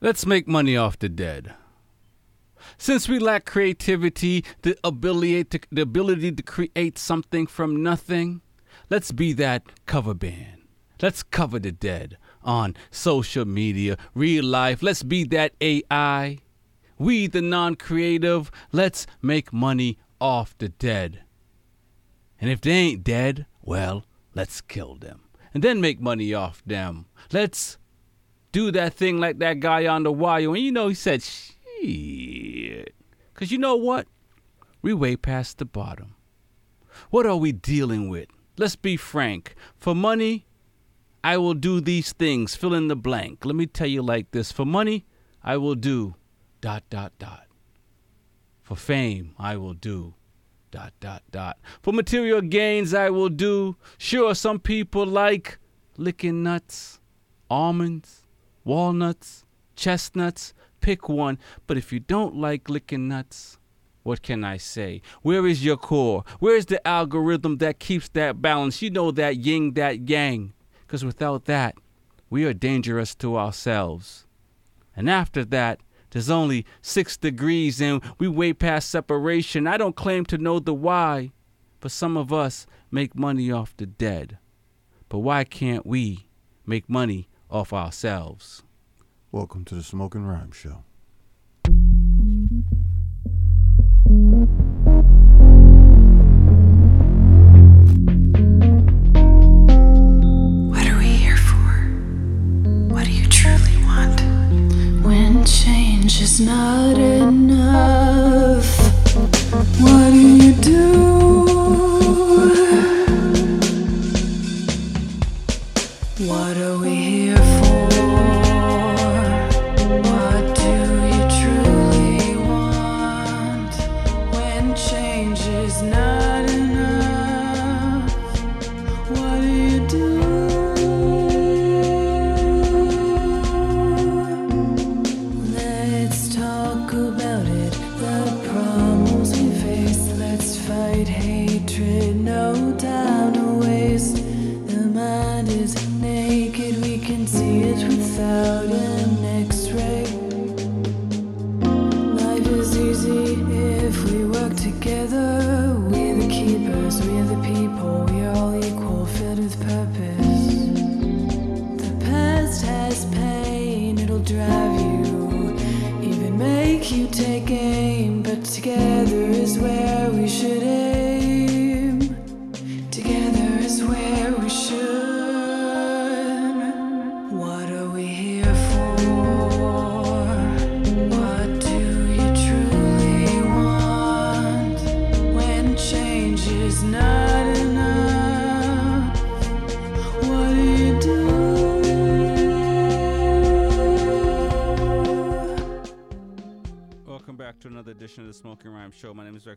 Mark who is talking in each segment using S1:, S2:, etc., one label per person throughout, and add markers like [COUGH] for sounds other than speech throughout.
S1: Let's make money off the dead. Since we lack creativity, the ability to, the ability to create something from nothing, let's be that cover band. Let's cover the dead on social media, real life. Let's be that AI. We, the non creative, let's make money off the dead. And if they ain't dead, well, let's kill them. And then make money off them. Let's do that thing like that guy on the wire. And you know, he said, shit. Because you know what? We way past the bottom. What are we dealing with? Let's be frank. For money, I will do these things. Fill in the blank. Let me tell you like this. For money, I will do dot, dot, dot. For fame, I will do dot, dot, dot. For material gains, I will do. Sure, some people like licking nuts, almonds, walnuts, chestnuts. Pick one. But if you don't like licking nuts, what can I say? Where is your core? Where is the algorithm that keeps that balance? You know that yin, that yang. Because without that, we are dangerous to ourselves. And after that, there's only six degrees and we way past separation. I don't claim to know the why, but some of us make money off the dead. But why can't we make money off ourselves?
S2: Welcome to the Smoking Rhyme Show.
S3: Change is not enough, what do you do? What are we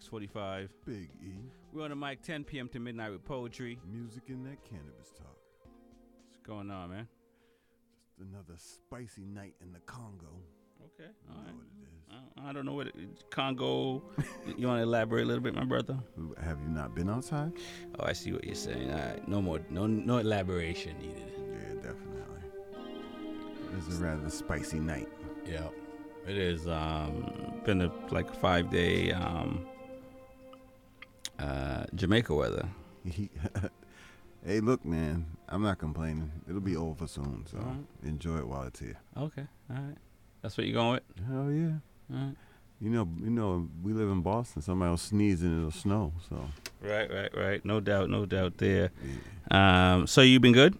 S1: Show. My name is Rex45.
S2: Big E,
S1: We're on the mic 10 p.m. to midnight with poetry.
S2: music and that cannabis talk.
S1: What's going on, man?
S2: Just another spicy night in the Congo.
S1: Okay,
S2: You
S1: all
S2: know
S1: right.
S2: what it is.
S1: I- I don't know what it, Congo. you want to elaborate a little bit, my brother?
S2: Have you not been outside?
S1: Oh, I see what you're saying. Right, no more, no, no elaboration needed.
S2: Yeah, definitely. It's a rather spicy night.
S1: Yeah, it is. Um, been a like five day um, uh, Jamaica weather. [LAUGHS]
S2: hey, look, man, I'm not complaining. It'll be over soon, so
S1: Alright.
S2: enjoy it while it's here.
S1: Okay, all right. That's what you're going with.
S2: Hell yeah.
S1: All right.
S2: You know, you know, we live in Boston. Somebody will sneeze and it'll snow. So,
S1: Right, right, right. No doubt, no doubt there.
S2: yeah.
S1: Um, so you've been good?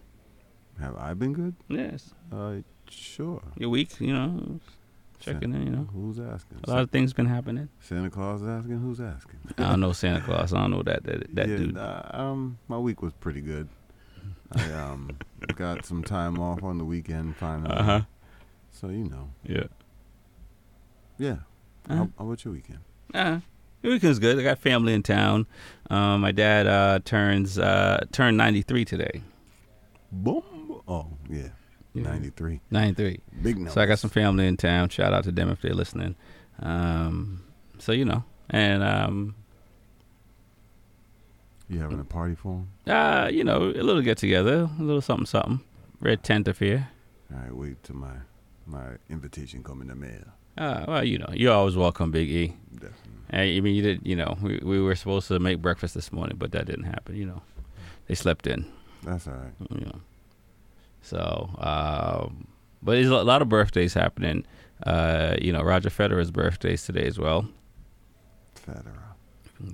S2: have I been good?
S1: Yes.
S2: Uh, sure.
S1: You're weak, you know, checking in. You know,
S2: Who's asking?
S1: a lot of things been happening.
S2: Santa Claus asking. Who's asking?
S1: I don't know Santa Claus. I don't know that that, that
S2: yeah,
S1: dude.
S2: uh, um, my week was pretty good. I um got some time off on the weekend finally.
S1: Uh huh.
S2: So you know,
S1: Yeah.
S2: yeah.
S1: Uh-huh.
S2: How, how about your weekend?
S1: Uh, your weekend's good. I got family in town. Um, my dad uh, turns uh, turned 93 today.
S2: Boom. Oh yeah,
S1: Yeah.
S2: ninety three.
S1: 93.
S2: Big number.
S1: So I got some family in town. Shout out to them if they're listening. Um, so you know, and um,
S4: You having a party for him?
S1: Uh, you know, a little get together, a little something, something. Red tent here
S4: All right, wait till my my invitation come in the mail.
S1: Uh, well, you know, you're always welcome, Big E.
S4: Definitely.
S1: Hey, I mean, you did. You know, we we were supposed to make breakfast this morning, but that didn't happen. You know, they slept in.
S4: That's all right.
S1: You know, so um, but there's a lot of birthdays happening. Uh, you know, Roger Federer's birthday is today as well.
S4: Federer.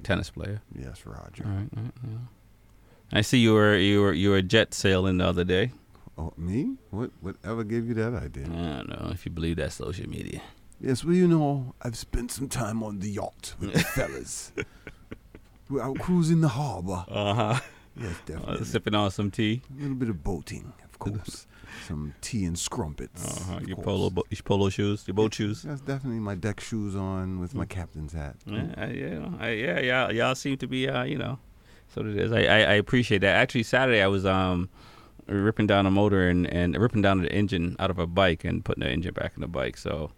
S1: Tennis player.
S4: Yes, Roger.
S1: All right. all right, yeah. I see you were you were you were jet sailing the other day.
S4: Oh, me? What? Whatever gave you that idea?
S1: I don't know if you believe that social media.
S4: Yes, well, you know, I've spent some time on the yacht with the fellas. [LAUGHS] We're out cruising the harbor.
S1: Uh huh.
S4: Yes, definitely.
S1: Uh, sipping on some tea.
S4: A little bit of boating, course. some tea and scrumpets.
S1: Uh-huh. Your
S4: course.
S1: polo bo- your polo shoes, your boat shoes.
S4: That's definitely my deck shoes on with my captain's hat.
S1: Yeah, I- yeah, I, yeah, yeah. Y'all seem to be, uh, you know, so it is. I, I, I appreciate that. Actually, Saturday I was um ripping down a motor and, and ripping down the engine out of a bike and putting the engine back in the bike. So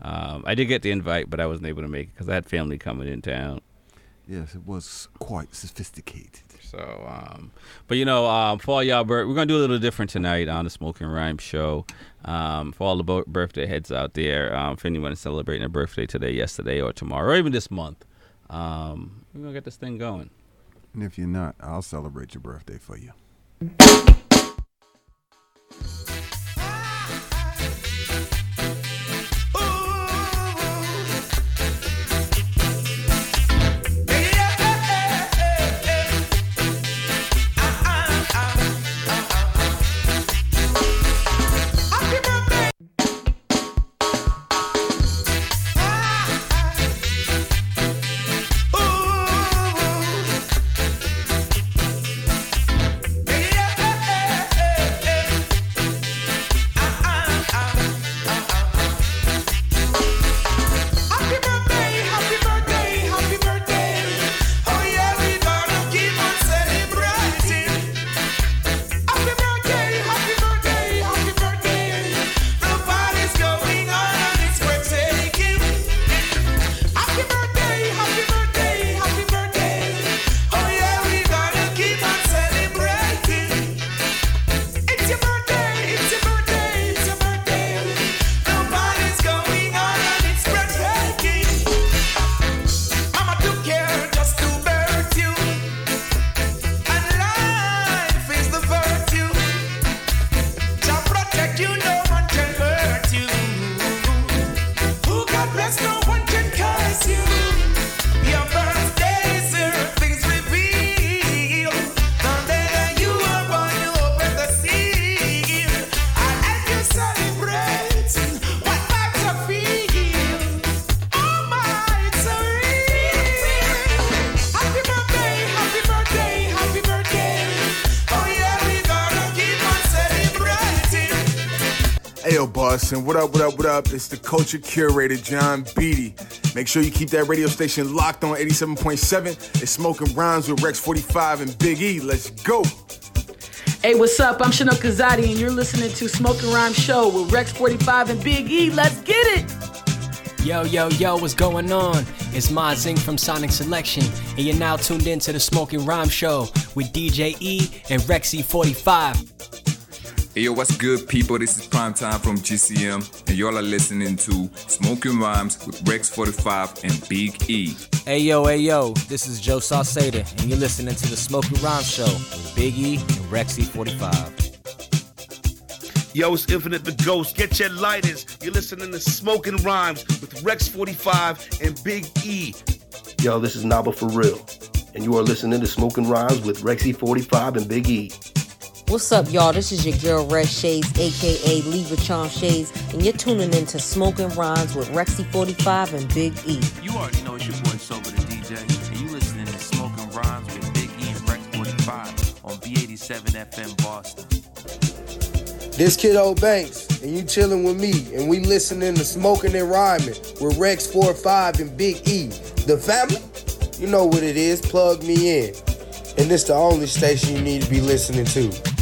S1: um, I did get the invite, but I wasn't able to make it because I had family coming in town.
S4: Yes, it was quite sophisticated.
S1: So, um, but you know, um, for all y'all, we're gonna do a little different tonight on the Smoking Rhyme Show. Um, for all the bo- birthday heads out there, um, if anyone is celebrating a birthday today, yesterday, or tomorrow, or even this month, um, we're gonna get this thing going.
S4: And if you're not, I'll celebrate your birthday for you.
S5: Ayo, boss, and what up, what up, what up? It's the culture curator, John Beatty. Make sure you keep that radio station locked on 87.7. It's Smoking Rhymes with Rex 45 and Big E. Let's go.
S6: Hey, what's up? I'm Chanel Kazadi, and you're listening to Smoking Rhyme Show with Rex 45 and Big E. Let's get it!
S7: Yo, yo, yo, what's going on? It's Ma Zing from Sonic Selection, and you're now tuned in to the Smoking Rhyme Show with DJ E and Rexy 45.
S8: Hey yo, what's good, people? This is Prime Time from GCM, and y'all are listening to Smoking Rhymes with Rex 45 and Big E.
S9: Hey yo, hey yo, this is Joe Sauceda, and you're listening to the Smoking Rhymes Show with Big E and Rexy 45.
S10: Yo, it's Infinite the Ghost. Get your lighters. You're listening to Smoking Rhymes with Rex 45 and Big E.
S11: Yo, this is Naba for real, and you are listening to Smoking Rhymes with Rexy 45 and Big E.
S12: What's up, y'all? This is your girl Red Shades, aka Libra Charm Shades, and you're tuning in to Smoking Rhymes with Rexy 45 and Big E.
S13: You already know it's your boy Sober the DJ, and you listening to Smoking Rhymes with Big E and Rex 45 on B87 FM Boston.
S14: This kid old Banks, and you chilling with me, and we listening to Smoking and Rhyming with Rex 45 and Big E. The family? You know what it is, plug me in. And this the only station you need to be listening to.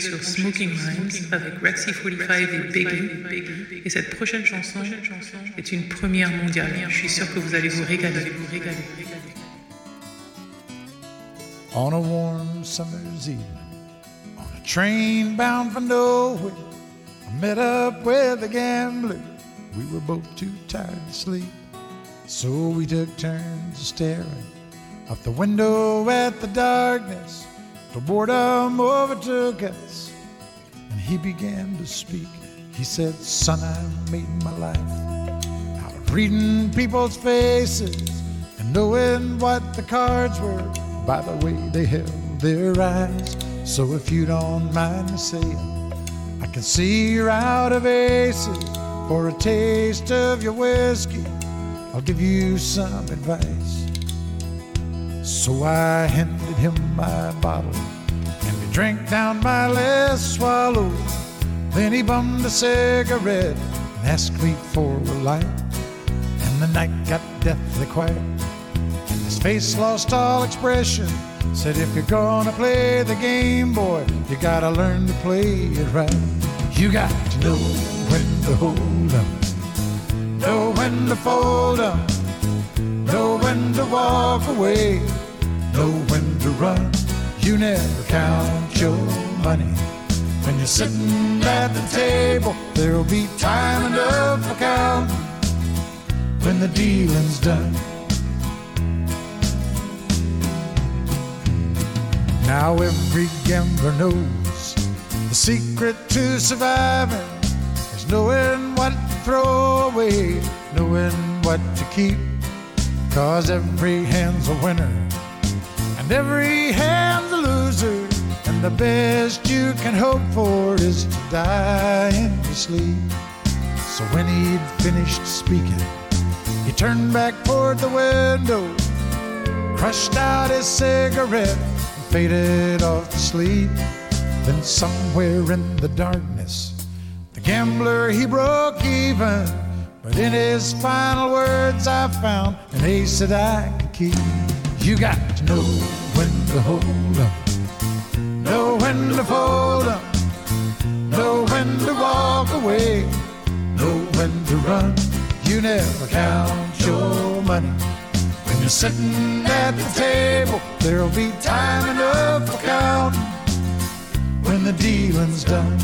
S15: Sur Smoking Rhymes avec Rexy 45 et. Et cette prochaine chanson est une première mondiale. Je suis sûr que vous allez. Vous régaler.
S16: On a warm summer's evening, on a train bound for nowhere, I met up with a gambler. We were both too tired to sleep, so we took turns staring out the window at the darkness. The boredom overtook us, and he began to speak. He said, Son, I've made my life out of reading people's faces and knowing what the cards were by the way they held their eyes. So if you don't mind me saying, I can see you're out of aces. For a taste of your whiskey, I'll give you some advice. So I handed him my bottle, and he drank down my last swallow. Then he bummed a cigarette and asked me for a light. And the night got deathly quiet. And his face lost all expression. Said, if you're gonna play the game, boy, you gotta learn to play it right. You got to know when to hold 'em, know when to fold 'em, to walk away, know when to run. You never count your money. When you're sitting at the table, there'll be time enough for counting when the dealing's done. Now every gambler knows the secret to surviving is knowing what to throw away, knowing what to keep. Cause every hand's a winner and every hand's a loser. And the best you can hope for is to die in your sleep. So when he'd finished speaking, he turned back toward the window, crushed out his cigarette, and faded off to sleep. Then somewhere in the darkness, the gambler he broke even. But in his final words, I found an ace that I could keep. You got to know when to hold up, know when to fold up, know when to walk away, know when to run. You never count your money. When you're sitting at the table, there'll be time enough for counting. When the dealing's done,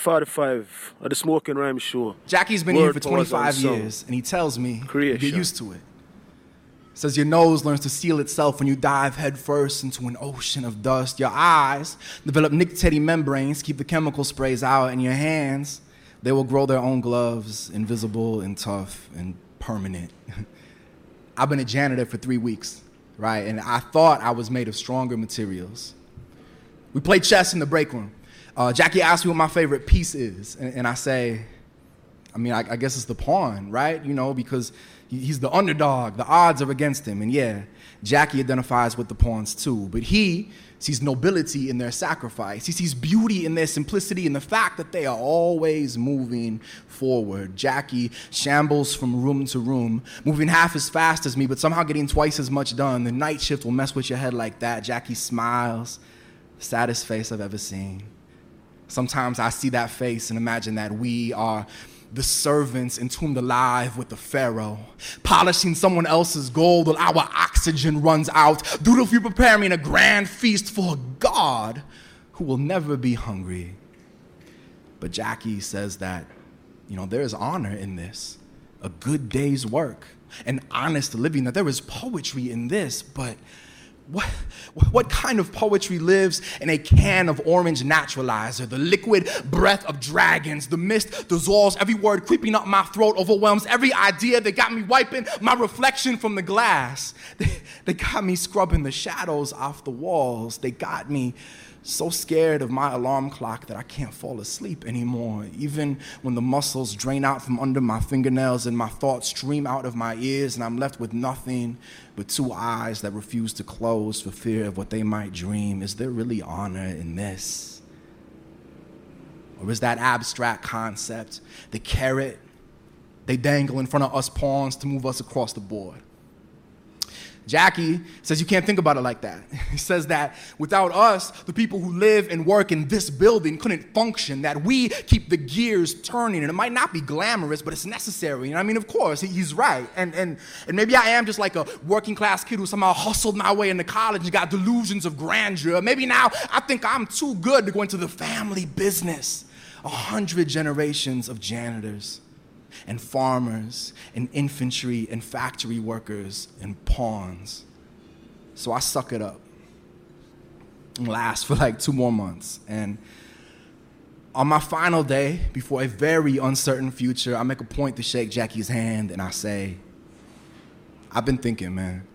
S17: 45 of the Smoking Rhyme Show.
S18: Jackie's been here for 25 years, and he tells me you
S17: Creation.
S18: get used to it. Says your nose learns to seal itself when you dive headfirst into an ocean of dust. Your eyes develop nictitating membranes, keep the chemical sprays out, and your hands, they will grow their own gloves, invisible and tough and permanent. [LAUGHS] I've been a janitor for three weeks, right? And I thought I was made of stronger materials. We played chess in the break room. Uh, Jackie asked me what my favorite piece is, and, and I say, I mean, I, I guess it's the pawn, right? You know, because he- he's the underdog. The odds are against him. And yeah, Jackie identifies with the pawns too. But he sees nobility in their sacrifice. He sees beauty in their simplicity and the fact that they are always moving forward. Jackie shambles from room to room, moving half as fast as me, but somehow getting twice as much done. The night shift will mess with your head like that. Jackie smiles, saddest face I've ever seen. Sometimes I see that face and imagine that we are the servants entombed alive with the Pharaoh, polishing someone else's gold while our oxygen runs out, Doodle, if you dutifully preparing a grand feast for God who will never be hungry. But Jackie says that, you know, there is honor in this, a good day's work, an honest living, that there is poetry in this, but what, what kind of poetry lives in a can of orange naturalizer? The liquid breath of dragons, the mist dissolves every word creeping up my throat, overwhelms every idea that got me wiping my reflection from the glass. [LAUGHS] They, they got me scrubbing the shadows off the walls. They got me so scared of my alarm clock that I can't fall asleep anymore. Even when the muscles drain out from under my fingernails and my thoughts stream out of my ears, and I'm left with nothing but two eyes that refuse to close for fear of what they might dream. Is there really honor in this? Or is that abstract concept, the carrot they dangle in front of us pawns to move us across the board? Jackie says you can't think about it like that. [LAUGHS] He says that without us, the people who live and work in this building couldn't function, that we keep the gears turning. And it might not be glamorous, but it's necessary. And I mean, of course, he's right. And, and, and maybe I am just like a working class kid who somehow hustled my way into college and got delusions of grandeur. Maybe now I think I'm too good to go into the family business. A hundred generations of janitors and farmers and infantry and factory workers and pawns. So I suck it up and last for like two more months. And on my final day, before a very uncertain future, I make a point to shake Jackie's hand and I say, I've been thinking, man.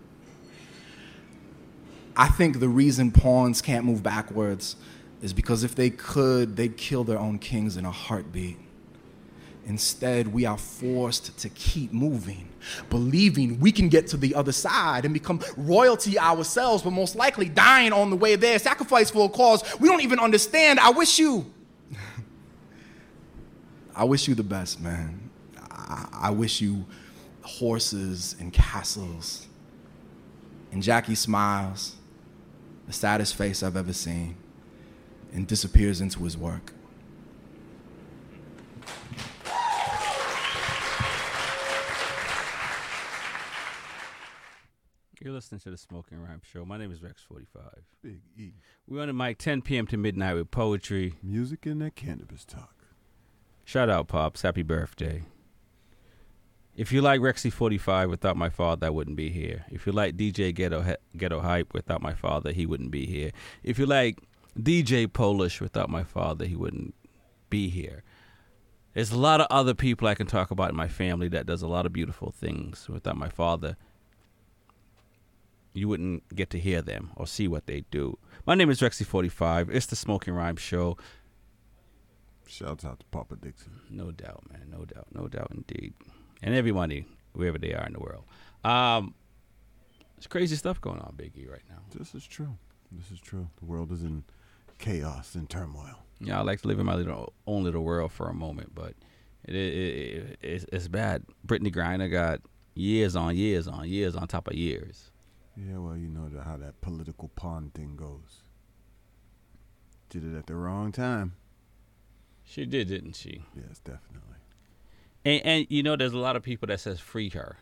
S18: I think the reason pawns can't move backwards is because if they could, they'd kill their own kings in a heartbeat. Instead, we are forced to keep moving, believing we can get to the other side and become royalty ourselves, but most likely dying on the way there, sacrifice for a cause we don't even understand. I wish you, [LAUGHS] I wish you the best, man. I, I wish you horses and castles. And Jackie smiles, the saddest face I've ever seen, and disappears into his work.
S1: You're listening to the Smoking Rhyme Show. My name is Rex45.
S2: Big E.
S1: We're on the mic 10 p.m. to midnight with poetry.
S2: Music and that cannabis talk.
S1: Shout out, Pops. Happy birthday. If you like Rexy45 without my father, I wouldn't be here. If you like DJ Ghetto, He- Ghetto Hype without my father, he wouldn't be here. If you like DJ Polish without my father, he wouldn't be here. There's a lot of other people I can talk about in my family that does a lot of beautiful things. Without my father, you wouldn't get to hear them or see what they do. My name is Rexy45. It's the Smoking Rhyme Show.
S2: Shouts out to Papa Dixon.
S1: No doubt, man. No doubt. No doubt indeed. And everybody, wherever they are in the world. Um, there's crazy stuff going on, Biggie, right now.
S2: This is true. This is true. The world is in chaos and turmoil.
S1: Yeah, I like to live in my little own little world for a moment, but it, it, it, it's, it's bad. Brittney Griner got years on years on years on top of years.
S2: Yeah, well, you know the, how that political pawn thing goes. Did it at the wrong time.
S1: She did, didn't she?
S2: Yes, definitely.
S1: And, and you know, there's a lot of people that says free her.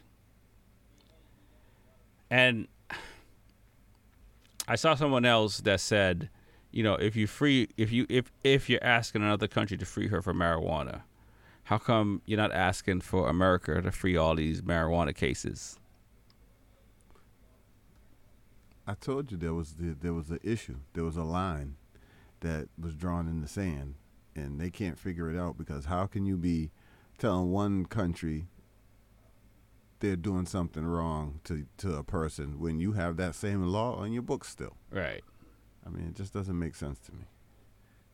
S1: And I saw someone else that said, you know, if you free, if you if if you're asking another country to free her from marijuana, how come you're not asking for America to free all these marijuana cases?
S2: I told you there was the, there was an issue. There was a line that was drawn in the sand, and they can't figure it out because how can you be telling one country they're doing something wrong to to a person when you have that same law on your books still?
S1: Right.
S2: I mean, it just doesn't make sense to me.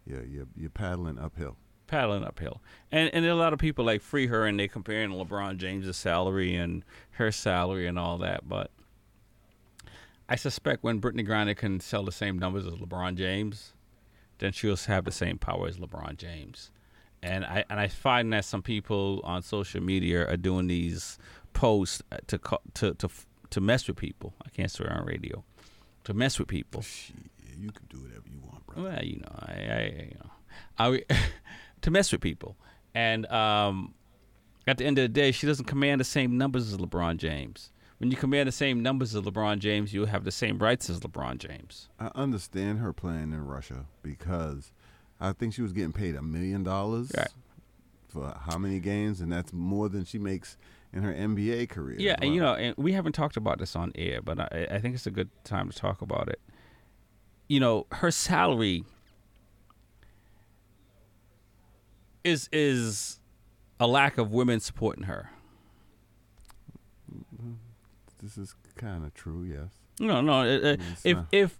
S2: Yeah, you're you're paddling uphill.
S1: paddling uphill. And and there are a lot of people like free her and they comparing LeBron James's salary and her salary and all that. But I suspect when Brittney Griner can sell the same numbers as LeBron James, then she'll have the same power as LeBron James. And I and I find that some people on social media are doing these posts to to to to mess with people. I can't swear on radio. To mess with people.
S2: you can do whatever you want, bro.
S1: Well, you know, I, I you know, I [LAUGHS] to mess with people, and um, at the end of the day, she doesn't command the same numbers as LeBron James. When you command the same numbers as LeBron James, you'll have the same rights as LeBron James.
S2: I understand her playing in Russia because I think she was getting paid a million dollars for how many games, and that's more than she makes in her NBA career.
S1: Yeah, and you know, and we haven't talked about this on air, but I, I think it's a good time to talk about it. You know, her salary is is a lack of women supporting her.
S2: This is kind of true. Yes.
S1: No, no. if
S2: not-
S1: if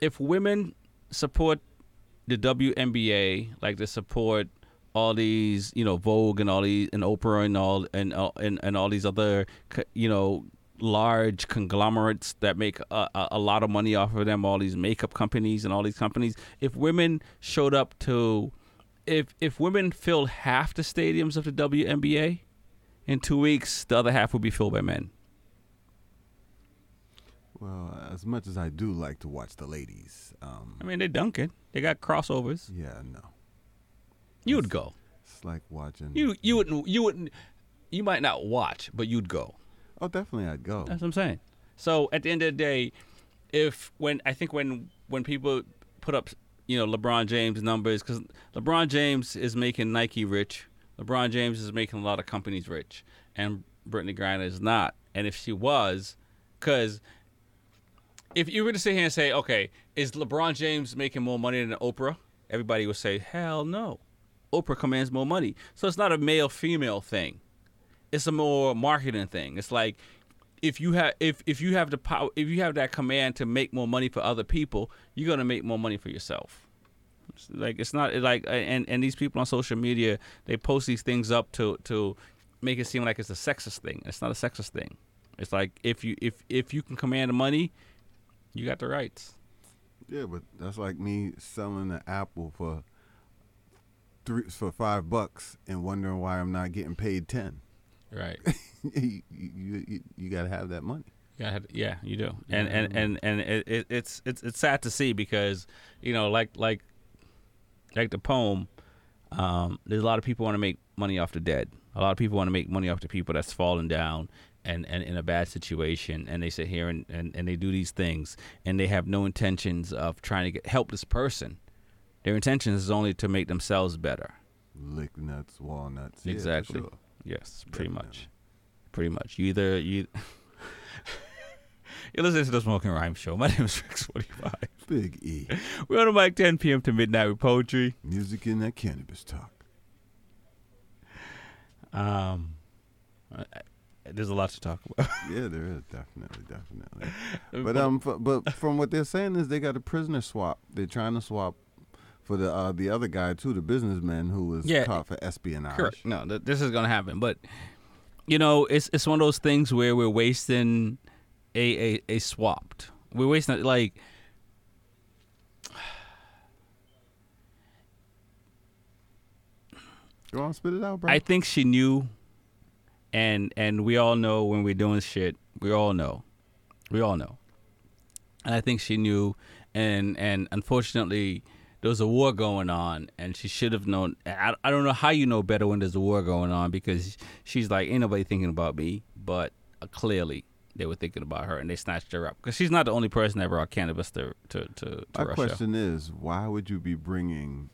S1: if women support the WNBA like they support all these, you know, Vogue and all these and Oprah and all and uh, and and all these other, you know, large conglomerates that make a, a, a lot of money off of them, all these makeup companies and all these companies. If women showed up to, if if women filled half the stadiums of the WNBA, in two weeks the other half would be filled by men.
S2: Well, as much as I do like to watch the ladies, um,
S1: I mean, they're dunking. They got crossovers.
S2: Yeah, no.
S1: You would go.
S2: It's like watching.
S1: You you wouldn't you wouldn't you might not watch, but you'd go.
S2: Oh, definitely, I'd go.
S1: That's what I'm saying. So at the end of the day, if when I think when when people put up you know LeBron James numbers because LeBron James is making Nike rich, LeBron James is making a lot of companies rich, and Brittney Griner is not. And if she was, because if you were to sit here and say, okay, is LeBron James making more money than Oprah? Everybody would say, hell no. Oprah commands more money. So it's not a male female thing. It's a more marketing thing. It's like if you have if if you have the power if you have that command to make more money for other people, you're gonna make more money for yourself. It's like it's not like and and these people on social media they post these things up to to make it seem like it's a sexist thing. It's not a sexist thing. It's like if you if if you can command money, you got the rights.
S2: Yeah, but that's like me selling an apple for three for five bucks and wondering why I'm not getting paid ten.
S1: Right. [LAUGHS]
S2: you, you, you, you got to have that money.
S1: Yeah, yeah, you do, and and and and it, it, it's it's it's sad to see because you know, like like like the poem, um, there's a lot of people want to make money off the dead. A lot of people want to make money off the people that's fallen down and, and in a bad situation, and they sit here and, and, and they do these things, and they have no intentions of trying to get help this person. Their intentions is only to make themselves better.
S2: Lick nuts, walnuts. yeah,
S1: Exactly.
S2: sure.
S1: Yes, pretty much. Pretty much. You either you. [LAUGHS] You're listening to the Smoking Rhyme Show. My name is Rex45.
S2: Big E.
S1: We're on the mic 10 p.m. to midnight with poetry.
S2: Music and that cannabis talk.
S1: Um, I- there's a lot to talk about. [LAUGHS]
S2: Yeah, there is definitely, definitely. [LAUGHS] But um, f- but from what they're saying is they got a prisoner swap. They're trying to swap for the uh, the other guy too, the businessman who was
S1: Yeah.
S2: caught for espionage.
S1: Correct. No, th- this is gonna happen, but you know, it's it's one of those things where we're wasting a a, a swapped. We're wasting like.
S2: Go on, spit it out, bro.
S1: I think she knew, and and we all know when we're doing shit. We all know, we all know, and I think she knew, and and unfortunately, there was a war going on, and she should have known. I, I don't know how you know better when there's a war going on because she's like, ain't nobody thinking about me, but uh, clearly, they were thinking about her and they snatched her up because she's not the only person that brought cannabis to to to, to
S2: My
S1: Russia.
S2: question is, why would you be bringing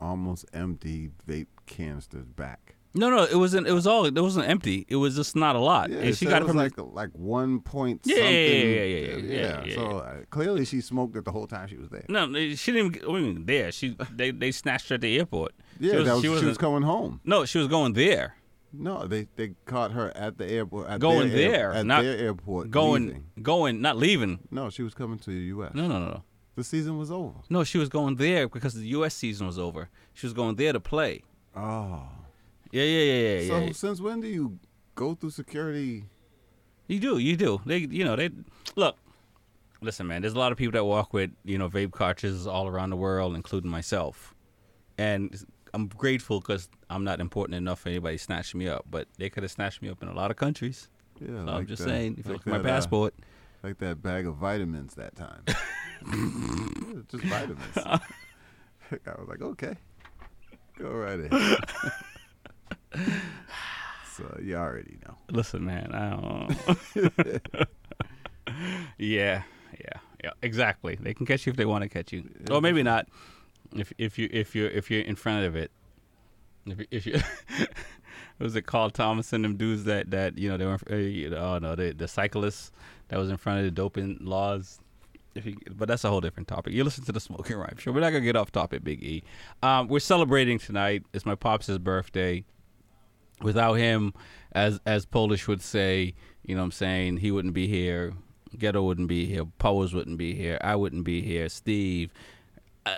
S2: almost empty vape canisters back?
S1: No, no, it wasn't. It was all. It wasn't empty. It was just not a lot.
S2: Yeah,
S1: and she got
S2: it
S1: it from
S2: like like one point
S1: Yeah,
S2: something.
S1: yeah, yeah, yeah, yeah, yeah, yeah,
S2: So uh, clearly she smoked it the whole time she was there.
S1: No, she didn't. Even, we even there. She they they snatched her at the airport.
S2: Yeah, that was- she was
S1: wasn't-
S2: coming home.
S1: No, she was going there.
S2: No, they they caught her at the airport. At
S1: going
S2: their air-
S1: there,
S2: at
S1: not
S2: their airport.
S1: Going,
S2: leaving.
S1: going, not leaving.
S2: No, she was coming to the U.S.
S1: No, no, no, no.
S2: The season was over.
S1: No, she was going there because the U.S. season was over. She was going there to play.
S2: Oh.
S1: Yeah, yeah, yeah, yeah.
S2: So
S1: yeah.
S2: since when do you go through security?
S1: You do, you do. They, you know, they look. Listen, man. There's a lot of people that walk with you know vape cartridges all around the world, including myself, and I'm grateful because I'm not important enough for anybody to snatch me up. But they could have snatched me up in a lot of countries.
S2: Yeah,
S1: So I'm just
S2: that-
S1: saying. If you
S2: like
S1: look at my
S2: uh,
S1: passport,
S2: like that bag of vitamins that time. [LAUGHS] Just vitamins. [LAUGHS] [LAUGHS] I was like, okay, go right ahead. [LAUGHS] so you already know.
S1: Listen, man. I don't. [LAUGHS] [LAUGHS] yeah, yeah, yeah. Exactly. They can catch you if they want to catch you, or maybe not. If if you if you if you're in front of it, if you, if you. what was it called Thomas and them dudes that that you know they were uh, know, oh no the the cyclists that was in front of the doping laws. If you, but that's a whole different topic. You listen to the Smoking Rhyme Show. We're not gonna get off topic, Big E. Um, we're celebrating tonight. It's my pops' birthday without him, as as Polish would say, you know what I'm saying, he wouldn't be here. Ghetto wouldn't be here. Powers wouldn't be here. I wouldn't be here. Steve. A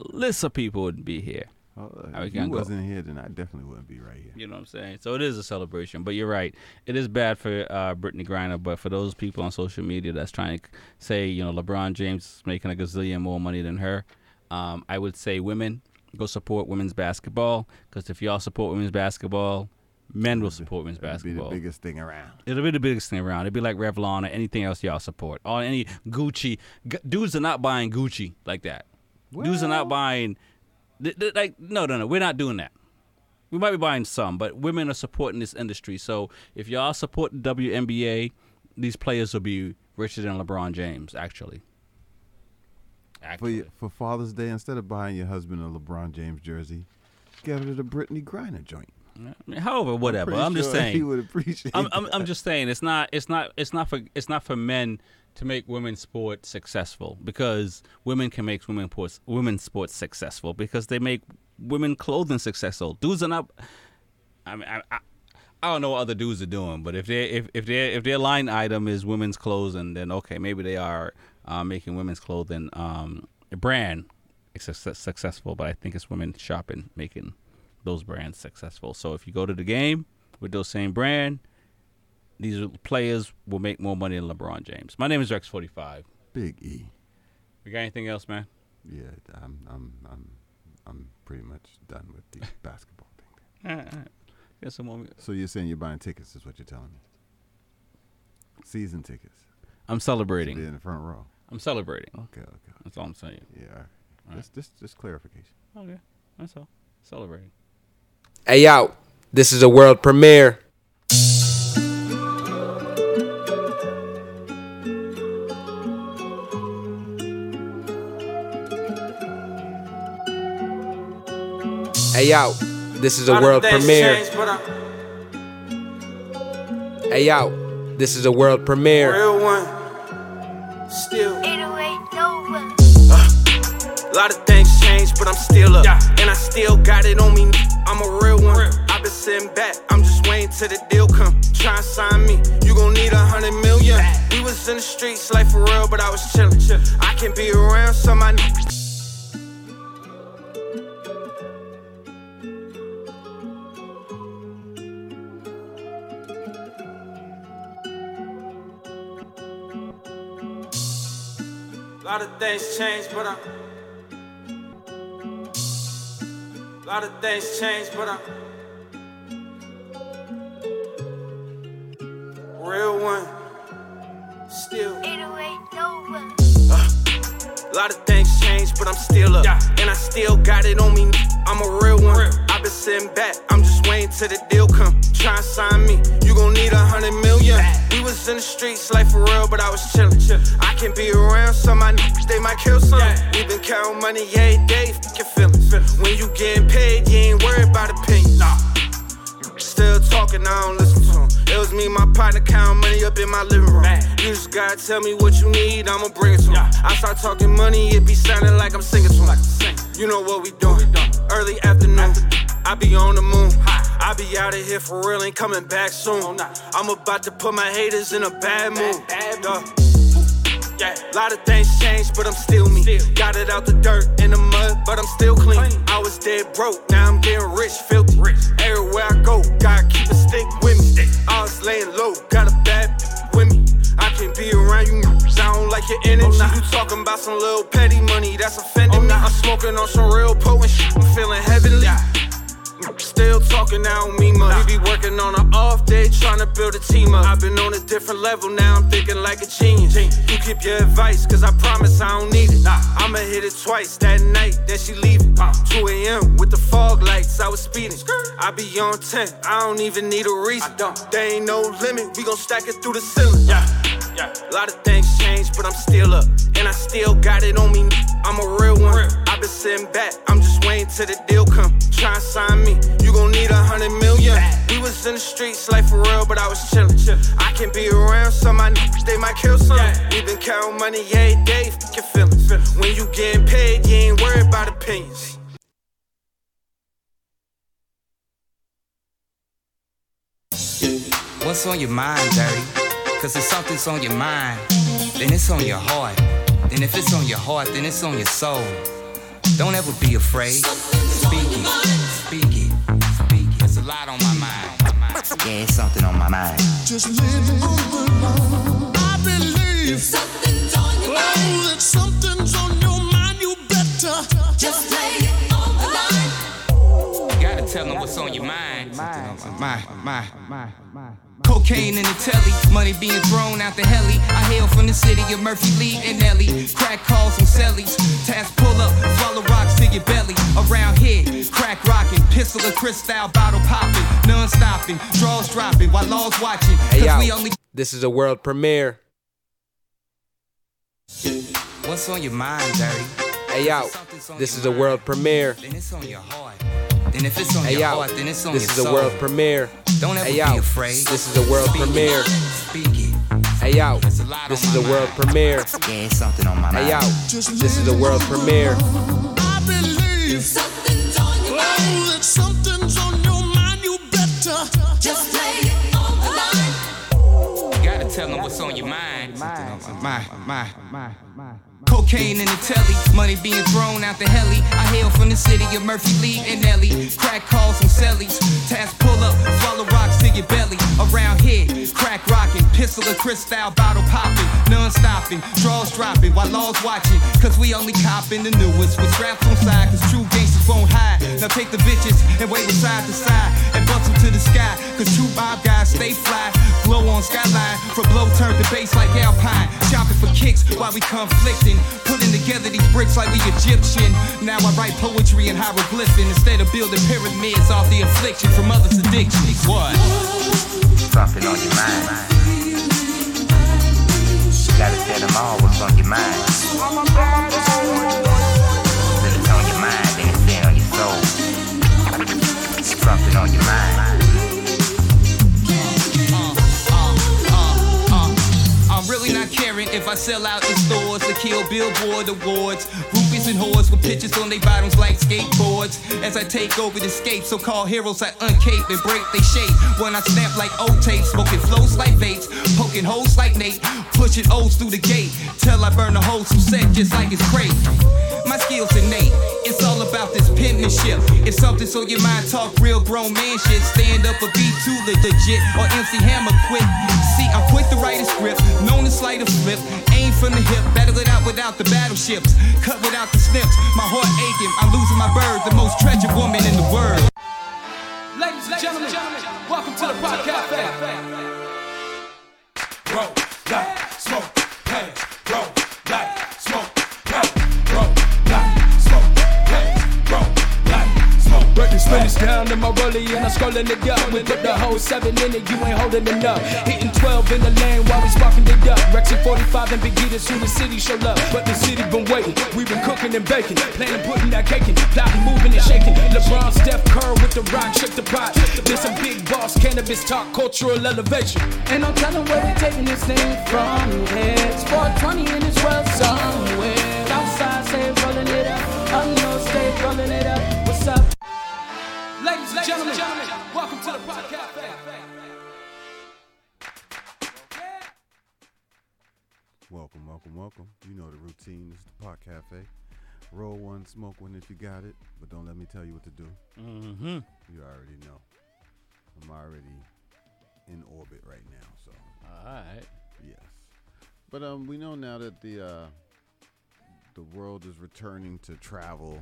S1: list of people wouldn't be here.
S2: Uh, if you
S1: go?
S2: wasn't here, then I definitely wouldn't be right here.
S1: You know what I'm saying? So it is a celebration. But you're right. It is bad for uh, Brittney Griner. But for those people on social media that's trying to say, you know, LeBron James is making a gazillion more money than her, um, I would say women go support women's basketball. Because if y'all support women's basketball, men will support women's basketball.
S2: It'd be the biggest thing around.
S1: It'll be the biggest thing around. It'd be like Revlon or anything else y'all support. Or any Gucci. G- dudes are not buying Gucci like that. Dudes are not buying. th- th- like no, no, no. We're not doing that. We might be buying some, but women are supporting this industry. So if y'all support the WNBA, these players will be richer than LeBron James. Actually,
S2: For, for Father's Day, instead of buying your husband a LeBron James jersey, get it a Brittney Griner joint.
S1: I mean, however, whatever.
S2: pretty
S1: I'm, just
S2: sure
S1: saying.
S2: he would appreciate
S1: I'm, I'm, I'm just saying it's not it's not it's not for it's not for men to make women's sports successful because women can make women sports women's sports successful because they make women clothing successful. Dudes are not. I mean, I, I, I don't know what other dudes are doing, but if they if if their if their line item is women's clothing, then okay, maybe they are uh, making women's clothing um, a brand success, successful. But I think it's women shopping making those brands successful. So if you go to the game with those same brand, these players will make more money than LeBron James. My name is Rex Forty Five.
S2: Big E.
S1: We got anything else, man?
S2: Yeah, I'm I'm I'm I'm pretty much done with the [LAUGHS] basketball thing.
S1: All right, all right. Got some more.
S2: So you're saying you're buying tickets? Is what you're telling me? Season tickets.
S1: I'm celebrating.
S2: Be in the front row.
S1: I'm celebrating.
S2: Okay, okay.
S1: That's all I'm saying.
S2: Yeah. All right.
S1: All right.
S2: Just, just just clarification.
S1: Okay, that's all. Celebrating.
S19: Hey yo, this is a world premiere. Hey yo, this is a world premiere. Hey yo, this is a world premiere.
S20: But I'm still up. And I still got it on me. I'm a real one. I've been sitting back, I'm just waiting till the deal come. Try and sign me, you gon' need a hundred million. We was in the streets like for real, but I was chillin'. I can be around some I need. A lot of things change, but I'm. A lot of things change, but I'm. Real one. Still. A uh, lot of things change, but I'm still up. And I still got it on me. I'm a real one. I've been sitting back, I'm just waiting till the deal come. Try and sign me, you gon' need a hundred million. We was
S21: in the streets, like for real, but I was chillin'. I can be around some my niggas, they might kill some. We been counting money every day, fuck your feelings. When you getting paid, you ain't worried about opinions. Nah. Still talking, I don't listen to him. It was me, my partner, counting money up in my living room. You just gotta tell me what you need, I'ma bring it to him. I start talking money, it be sounding like I'm singing to him. You know what we doing? Early afternoon, I be on the moon. I be out of here for real, ain't coming back soon. I'm about to put my haters in a bad mood. Yeah, lot of things changed, but I'm still me. Got it out the dirt in the mud, but I'm still clean. I was dead broke, now I'm getting rich, filthy. Everywhere I go, gotta keep a stick with me. I was laying low, got a bad bitch with me. I can't be around you, I don't like your energy. You talking about some little petty money that's offending me. I'm smoking on some real potent shit, I'm feeling heavenly. Still talking, I don't mean much. We be working on an off day, trying to build a team up. I've been on a different level, now I'm thinking like a genius. You keep your advice, cause I promise I don't need it. I'ma hit it twice that night, then she leave it. 2 a.m. with the fog lights, I was speeding. I be on 10, I don't even need a reason. There ain't no limit, we gon' stack it through the ceiling. Yeah. Yeah. A lot of things changed, but I'm still up. And I still got it on me. I'm a real one. I've been sitting back, I'm just waiting till the deal come. Try and sign me, you gon' need a hundred million. We was in the streets life for real, but I was chillin'. I can be around some my niggas, they might kill some. We been counting money every day, fuck your feelings. When you getting paid, you ain't worried about opinions.
S22: What's on your mind, dirty? Cause if something's on your mind, then it's on your heart. And if it's on your heart, then it's on your soul. Don't ever be afraid. Speak it, speak it, speak it. There's a lot on my mind. Yeah, it's something on my mind.
S23: Just leave it alone. I believe something's on your oh, mind. Oh, that something's on your mind. You better just lay it on the line.
S22: You gotta tell them what's on your mind. My, my, my, my, my. Cocaine in the telly, money being thrown out the heli. I hail from the city of Murphy Lee and Ellie. Crack calls on cellies. Task pull up, swallow rocks to your belly. Around here, crack rocking, pistol and crystal, bottle popping, non stopping, draws dropping while laws watching.
S19: Hey,
S22: Cause we only.
S19: this is a world premiere.
S22: What's on your mind, dirty?
S19: Hey, yo, this is a world premiere.
S22: Then it's on your heart. Then if it's on
S19: Hey,
S22: your
S19: yo,
S22: heart, then it's on
S19: this
S22: your
S19: is a world premiere.
S22: Don't ever
S19: Hey, yo,
S22: be afraid.
S19: this is a world
S22: Speak it.
S19: premiere.
S22: Speak it.
S19: Hey, yo, this is a world premiere.
S22: Yeah, it's something on my mind.
S19: Hey, yo, this is a world premiere.
S23: I believe something's on your oh, mind. Oh, that something's on your mind. You better just lay it on the line.
S22: You gotta tell them what's on your mind. My, my, my, my, my. Cocaine in the telly, money being thrown out the heli. I hail from the city of Murphy Lee and Ellie. Crack calls from cellies. Task pull up, swallow rocks to your belly. Around here, crack rocking, pistol and crystal, bottle popping, non stopping, draws dropping while laws watching. Cause we only copping the newest with straps on side. Cause true gangsters won't hide. Now take the bitches and wave them side to side and bust them to the sky. Cause true mob guys stay fly. Glow on skyline from blow turn to bass like Alpine. Chopping for kicks while we conflicting. Putting together these bricks like we Egyptian. Now I write poetry and hieroglyphing instead of building pyramids off the affliction from others' addictions. What?
S24: Something on your mind. Gotta tell them all what's on your mind. If it's on your mind, then it's on your soul. Something on your mind.
S22: If I sell out in stores to kill billboard awards. Groupies and whores with pictures on their bottoms like skateboards. As I take over the scape, so called heroes I uncape and break they shape. When I snap like old tape, smoking flows like vapes, poking holes like Nate, pushing O's through the gate. Till I burn the holes who set just like it's crate. My skills innate, it's all about this penmanship. If something so your mind talk real grown man shit, stand up or be too the legit or MC Hammer quit. See, I'm quick to write a script, known to slight a flip. Aim from the hip, battle it out without the battleships. Cut without the snips, my heart aching. I'm losing my bird, the most treasured woman in the world.
S25: Ladies and gentlemen, welcome to the Rock Cafe.
S23: Roll,
S25: down in my
S6: early and I'm scrolling it up. We put the whole seven in it, you ain't holding it up. Hitting 12 in the lane while we sparking it up. Rexy 45 and Big E, that's who the city show up. But the city been waiting, we been cooking and baking. Planning, putting that cake in, plotting, moving and shaking. LeBron, Steph Curry with the rock, shake the pot. This some big boss cannabis talk, cultural elevation. And I'm telling where we taking this thing from. It's 420 in this world somewhere. Outside, say rolling it up. Up north, stay rolling it up? Ladies and gentlemen, welcome to the podcast.
S2: Welcome, welcome, welcome. You know the routine. This is the Pot Cafe. Roll one, smoke one if you got it, but don't let me tell you what to do.
S1: Mm-hmm.
S2: You already know. I'm already in orbit right now, so.
S1: All right.
S2: Yes. But um, we know now that the uh, the world is returning to travel.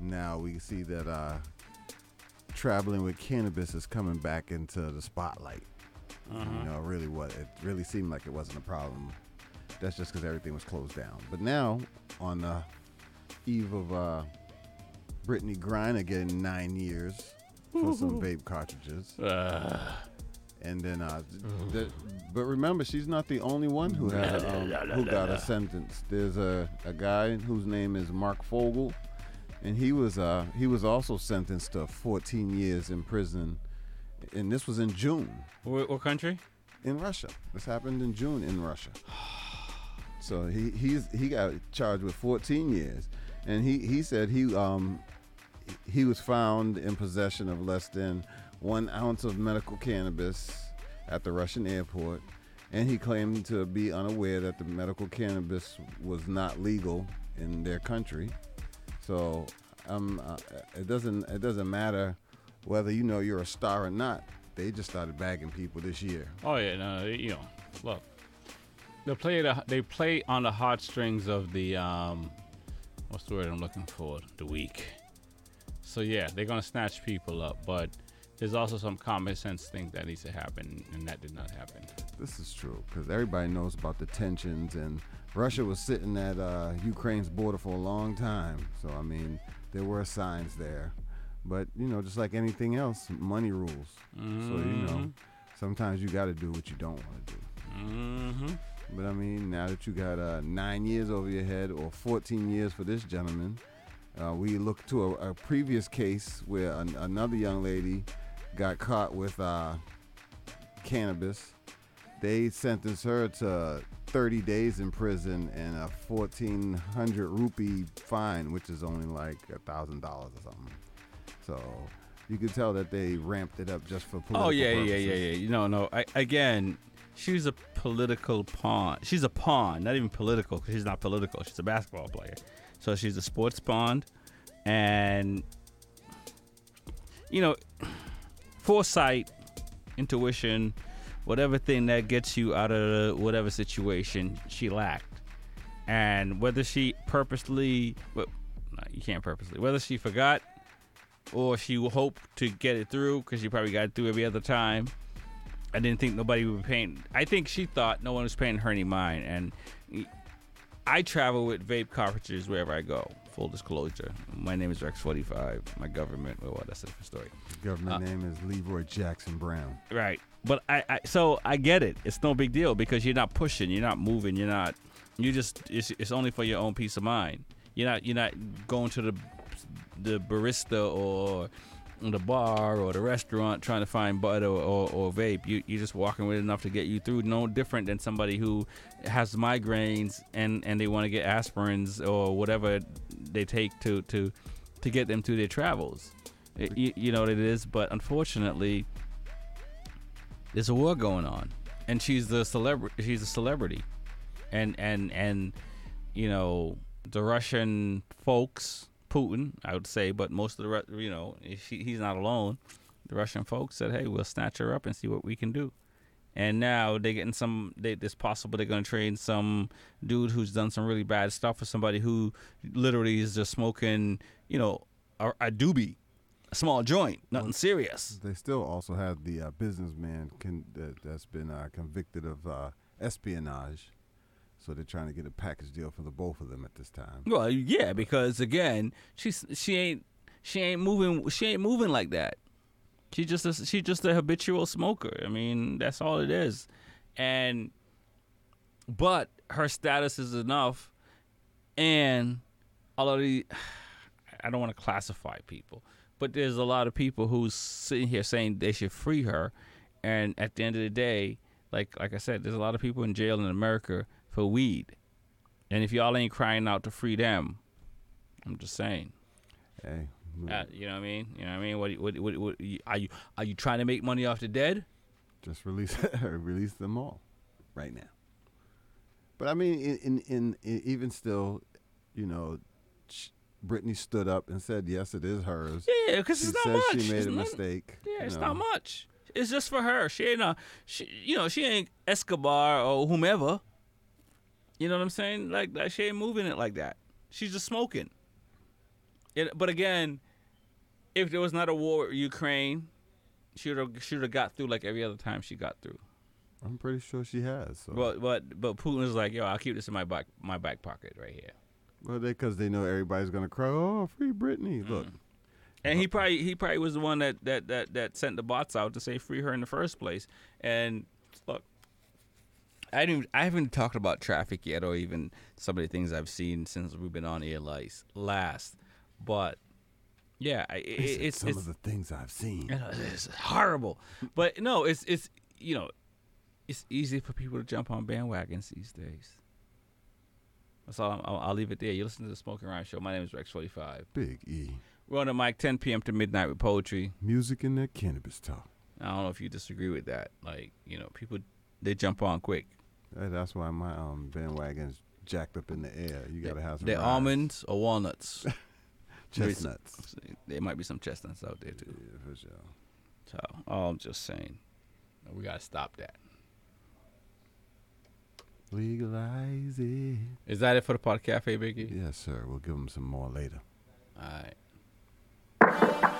S2: Now we see that uh, traveling with cannabis is coming back into the spotlight.
S1: Uh-huh.
S2: You know, really, what it really seemed like it wasn't a problem. That's just because everything was closed down. But now, on the eve of uh, Brittney Griner getting nine years for some vape cartridges. and then, uh, th- but remember, she's not the only one who had a, um, who got a sentence. There's a, a guy whose name is Marc Fogel, and he was uh, he was also sentenced to 14 years in prison, and this was in June.
S1: What, what country?
S2: In Russia. This happened in June in Russia. [SIGHS] So he he's he got charged with 14 years, and he he said he um he was found in possession of less than one ounce of medical cannabis at the Russian airport, and he claimed to be unaware that the medical cannabis was not legal in their country. So um, uh, it doesn't it doesn't matter whether you know you're a star or not. They just started bagging people this year.
S1: Oh yeah, no, you know, look, they play the they play on the heartstrings of the um, what's the word I'm looking for? The weak. So yeah, they're gonna snatch people up, but there's also some common sense thing that needs to happen, and that did not happen.
S2: This is true because everybody knows about the tensions, and Russia was sitting at uh, Ukraine's border for a long time. So I mean, there were signs there, but you know, just like anything else, money rules. So you know,
S1: Mhm.
S2: sometimes you got to do what you don't want to do.
S1: Mm-hmm.
S2: But I mean, now that you got uh, nine years over your head, or 14 years for this gentleman, uh, we look to a, a previous case where an, another young lady got caught with uh, cannabis. They sentenced her to 30 days in prison and a 1,400 rupee fine, which is only like a thousand dollars or something. So you could tell that they ramped it up just for political
S1: Oh yeah,
S2: purposes.
S1: yeah, yeah, yeah. You know, no. I, again, she's a political pawn. She's a pawn, not even political. 'cause she's not political. She's a basketball player, so she's a sports pawn, and you know, foresight, intuition, whatever thing that gets you out of whatever situation, she lacked. And whether she purposely, well, no, you can't purposely, whether she forgot or she hoped to get it through because she probably got it through every other time. I didn't think nobody would be paying. I think she thought no one was paying her any mind. And I travel with vape cartridges wherever I go. Full disclosure. My name is Rex45. My government, well, that's a different story.
S2: Government
S1: Uh,
S2: name is Leroy Jackson Brown.
S1: Right. But I, I so I get it. It's no big deal because you're not pushing, you're not moving, you're not you just it's, it's only for your own peace of mind. You're not you're not going to the the barista or the bar or the restaurant trying to find bud or, or, or vape. You you're just walking with enough to get you through. No different than somebody who has migraines and and they want to get aspirins or whatever they take to to to get them through their travels. It- you, you know what it is, but unfortunately, there's a war going on, and she's the celebrity. She's a celebrity, and and and you know the Russian folks, Putin, I would say, but most of the you know she, he's not alone. The Russian folks said, "Hey, we'll snatch her up and see what we can do." And now they're getting some. They, it's possible they're going to train some dude who's done some really bad stuff for somebody who literally is just smoking, you know, a, a doobie, a small joint, nothing serious.
S2: They still also have the uh, businessman con- that, that's been uh, convicted of uh, espionage. So they're trying to get a package deal for the both of them at this time.
S1: Well, yeah, uh, because again, she's she ain't she ain't moving she ain't moving like that. She just a, she just a habitual smoker. I mean, that's all it is. And but her status is enough and all of the [SIGHS] I don't want to classify people, but there's a lot of people who's sitting here saying they should free her and at the end of the day, like like I said, there's a lot of people in jail in America for weed. And if y'all ain't crying out to free them, I'm just saying.
S2: Hey,
S1: Uh, you know what I mean? You know what I mean? What, what, what, what, are you are you trying to make money off the dead?
S2: Just release [LAUGHS] release them all right now. But I mean, in in, in, even still, you know, Brittney stood up and said, "Yes, it is hers."
S1: Yeah, because it's not much.
S2: she made
S1: It's
S2: a
S1: not-
S2: mistake.
S1: Yeah, it's
S2: know.
S1: not much. It's just for her. She ain't a, she, you know, she ain't Escobar or whomever. You know what I'm saying? Like, like she ain't moving it like that. She's just smoking. It, but again, if there was not a war with Ukraine, she would have should have got through like every other time she got through.
S2: I'm pretty sure she has. So.
S1: But but but Putin was like, yo, I'll keep this in my back my back pocket right here.
S2: Well, they because they know everybody's gonna cry. Oh, free Brittney! Mm-hmm. Look,
S1: And he probably he probably was the one that that that that sent the bots out to say free her in the first place. And I didn't I haven't talked about traffic yet, or even some of the things I've seen since we've been on air lice last. But yeah, I, it, it's
S2: some
S1: it's
S2: of the things I've seen.
S1: you know, it's horrible. But no, it's it's you know, it's easy for people to jump on bandwagons these days. That's all. I'm, I'll, I'll leave it there. You listen to the Smoking Rhyme Show. My name is Rex Forty Five.
S2: Big E.
S1: We're on the mic 10 p.m. to midnight with poetry.
S2: Music and that cannabis talk.
S1: I don't know if you disagree with that. Like you know, people they jump on quick.
S2: That's why my um bandwagon's jacked up in the air. You gotta have some.
S1: They're
S2: rides.
S1: almonds or walnuts. [LAUGHS]
S2: Chestnuts.
S1: There might be some chestnuts out there too.
S2: Yeah, for sure.
S1: So, all I'm just saying, we gotta stop that.
S2: Legalize it.
S1: Is that it for the Pod Cafe, Biggie?
S2: Yes, sir. We'll give them some more later.
S1: All right.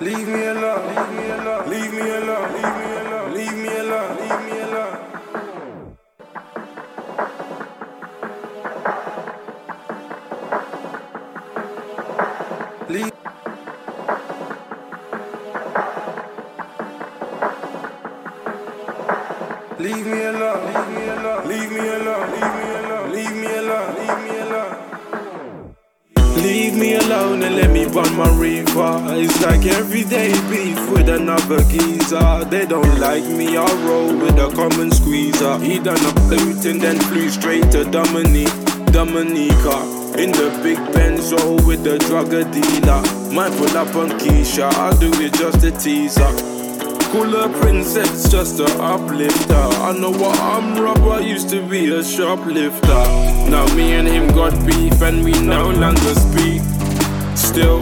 S23: Leave me alone, leave me alone, leave me alone, leave me alone, It's like everyday beef with another geezer. They don't like me, I roll with a common squeezer. He done a boot and then flew straight to Dominique, Dominica. In the big Benzo with the drug dealer. Might pull up on Keisha, I'll do it just a teaser. Cooler princess, just a uplifter. I know what I'm rubber, used to be a shoplifter. Now me and him got beef and we no longer speak. Still,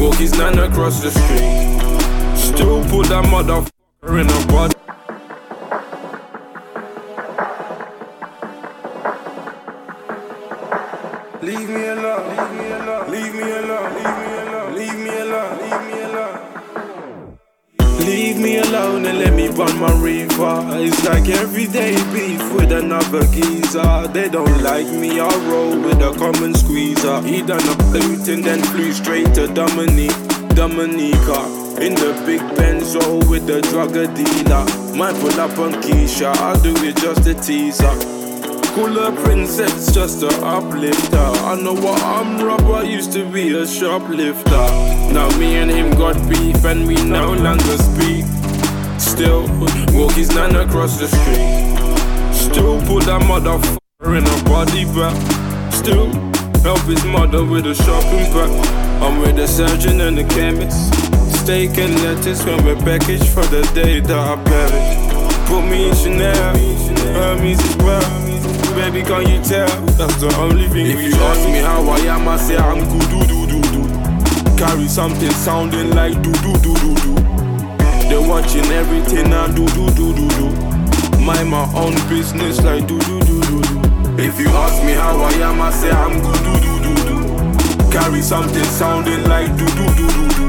S23: walk his nan across the street. Still put that motherfucker in a body. Leave me alone, leave me alone, leave me alone, leave me alone, leave me alone, leave me alone. Leave me alone and let me run my river. It's like everyday beef with another geezer. They don't like me, I roll with and squeeze squeezer. He done a and then flew straight to Dominique, Dominica. In the big Benzo with the drugger dealer. Might pull up on Keisha, I'll do it just to a teaser. Cooler princess, just a uplifter. I know what I'm rubber, used to be a shoplifter. Now me and him got beef and we no longer speak. Still, walk his nan across the street. Still put that motherfucker in a body bag. Still, help his mother with a shopping bag. I'm with the surgeon and the chemist. Steak and lettuce when we're packaged for the day that I perish. Put me in Chanel, Hermes as well. Baby, can you tell? That's the only thing If you ask me how I am, I say I'm good, do, do, do, do. Carry something sounding like do, do, do, do, do. They're watching everything I do, do, do, do, do. Mind my own business like do, do, do, do, do. If you ask me how I am, I say I'm good. Do do do do. Carry something sounding like do do do do do.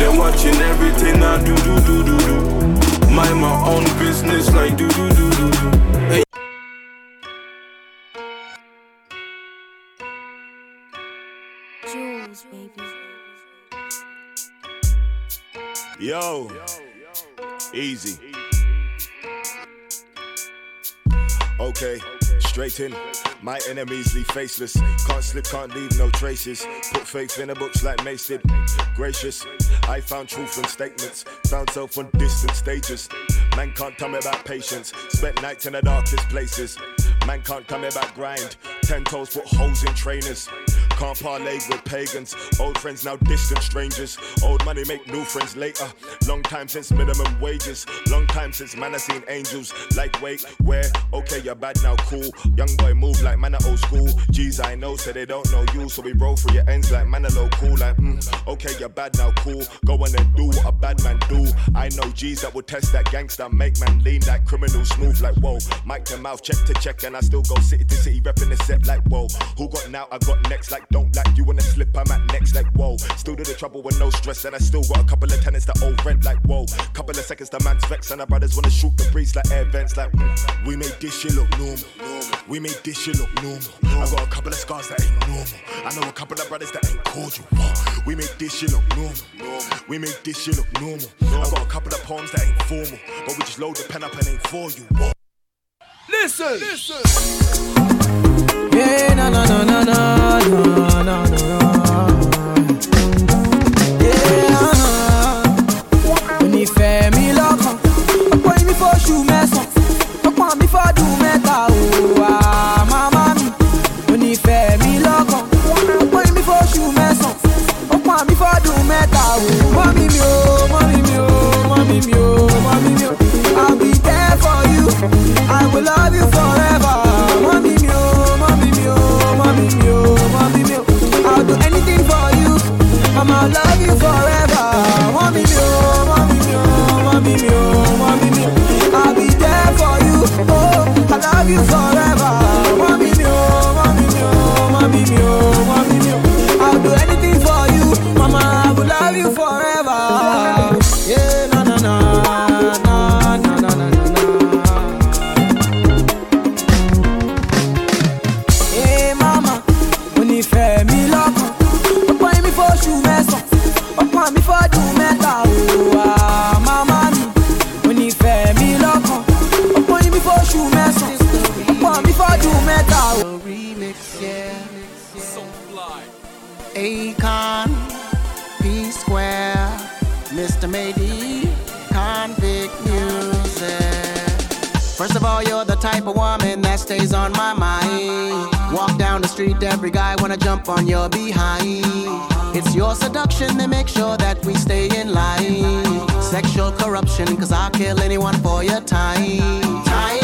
S23: They watching everything I do do do do do. Mind my own business like do do do do do. Hey. Jules, baby.
S26: Yo, easy. Okay straight in. My enemies leave faceless. Can't slip, can't leave no traces. Put faith in the books like did. Gracious, I found truth in statements. Found self on distant stages. Man can't tell me about patience. Spent nights in the darkest places. Man can't tell me about grind. Ten toes put holes in trainers. Can't parlay with pagans. Old friends now distant strangers. Old money make new friends later. Long time since minimum wages. Long time since man I seen angels. Like wait, where? Okay, you're bad now, cool. Young boy move like man old school. G's I know, say they don't know you. So we roll through your ends like man low cool. Like mm, okay, you're bad now, cool. Go on and do what a bad man do. I know G's that will test that gangster, make man lean that criminal smooth like whoa. Mic to mouth, check to check, and I still go city to city, repping the set like whoa. Who got now? I got next like don't like you wanna slip. I'm at next like whoa. Still do the trouble with no stress, and I still got a couple of tenants that owe rent like whoa. Couple of seconds, the man's vex, and our brothers wanna shoot the breeze like air vents like mm. we made this shit look normal. We made this shit look normal. I got a couple of scars that ain't normal. I know a couple of brothers that ain't cordial. We made this shit look normal. We made this shit look normal. I got a couple of poems that ain't formal, but we just load the pen up and ain't for you.
S23: Listen, listen.
S27: Yeah. Yeah. Mi o. I'll be there for you, I will love you forever. love you forever. Mommy me, oh, mommy me, oh, mommy me, oh, mommy me. I'll be there for you. Oh, I love you forever. Mommy me, oh, mommy me, oh, mommy me, oh, mommy me. I'll do anything for you, mama. I will love you forever. Fọ́dún mẹ́ta.
S28: Remix, yeah. So fly. Akon, P Square, Mr. May D, Convict Music. First of all, you're the type of woman that stays on my mind. Walk down the street, every guy wanna jump on your behind. It's your seduction that makes sure that we stay in line. Sexual corruption, cause I'll kill anyone for your time. Time,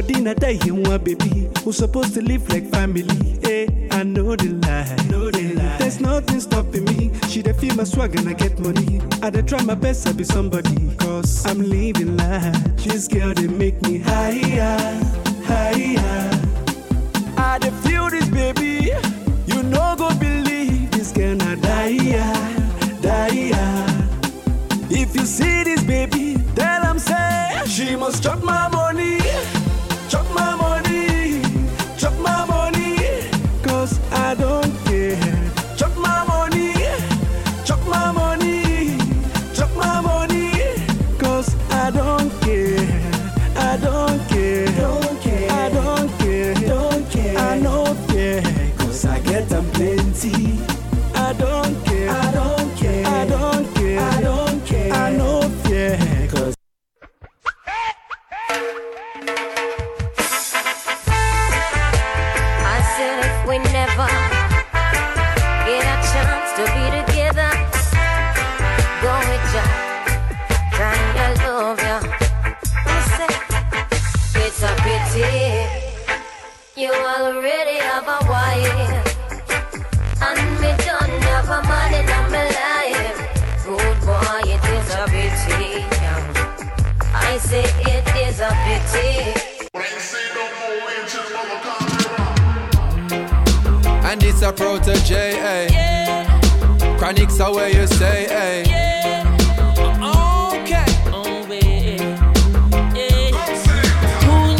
S29: lady, her body na die in one baby. Who supposed to live like family? Eh, I know the lie. Know the lie. There's nothing stopping me. She dey feel my swag and I get money. I dey try my best to be somebody, cause I'm living life. This girl they make me higher, higher. I dey feel this baby. You no go believe this girl na die, die. If you see this baby, tell him say she must chop my money,
S30: Say it is a pity.
S31: And it's a protege, eh? Chronics are where you say, eh?
S20: Okay. Who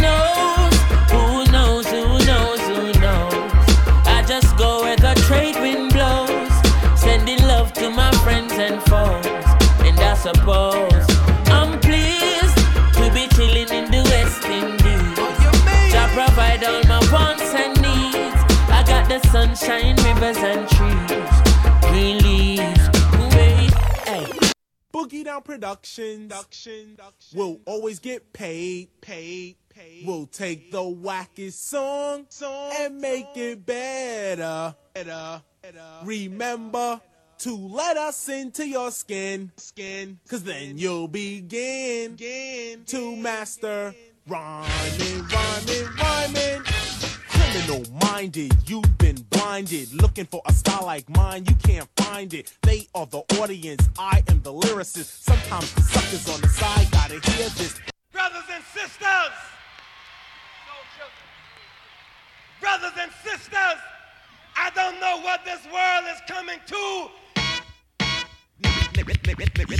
S20: the sunshine, rivers and trees, green leaves. Wait, hey.
S32: Boogie Down Productions will always get paid. Paid. Paid. We'll take the wackest song, and make it better. better. Remember to let us into your skin, skin, cause then you'll begin to master rhyming, rhyming, rhyming. Criminal minded, you've been blinded. Looking for a style like mine, you can't find it. They are the audience, I am the lyricist. Sometimes the suckers on the side gotta hear this.
S33: Brothers and sisters! Brothers and sisters! I don't know what this world is coming to.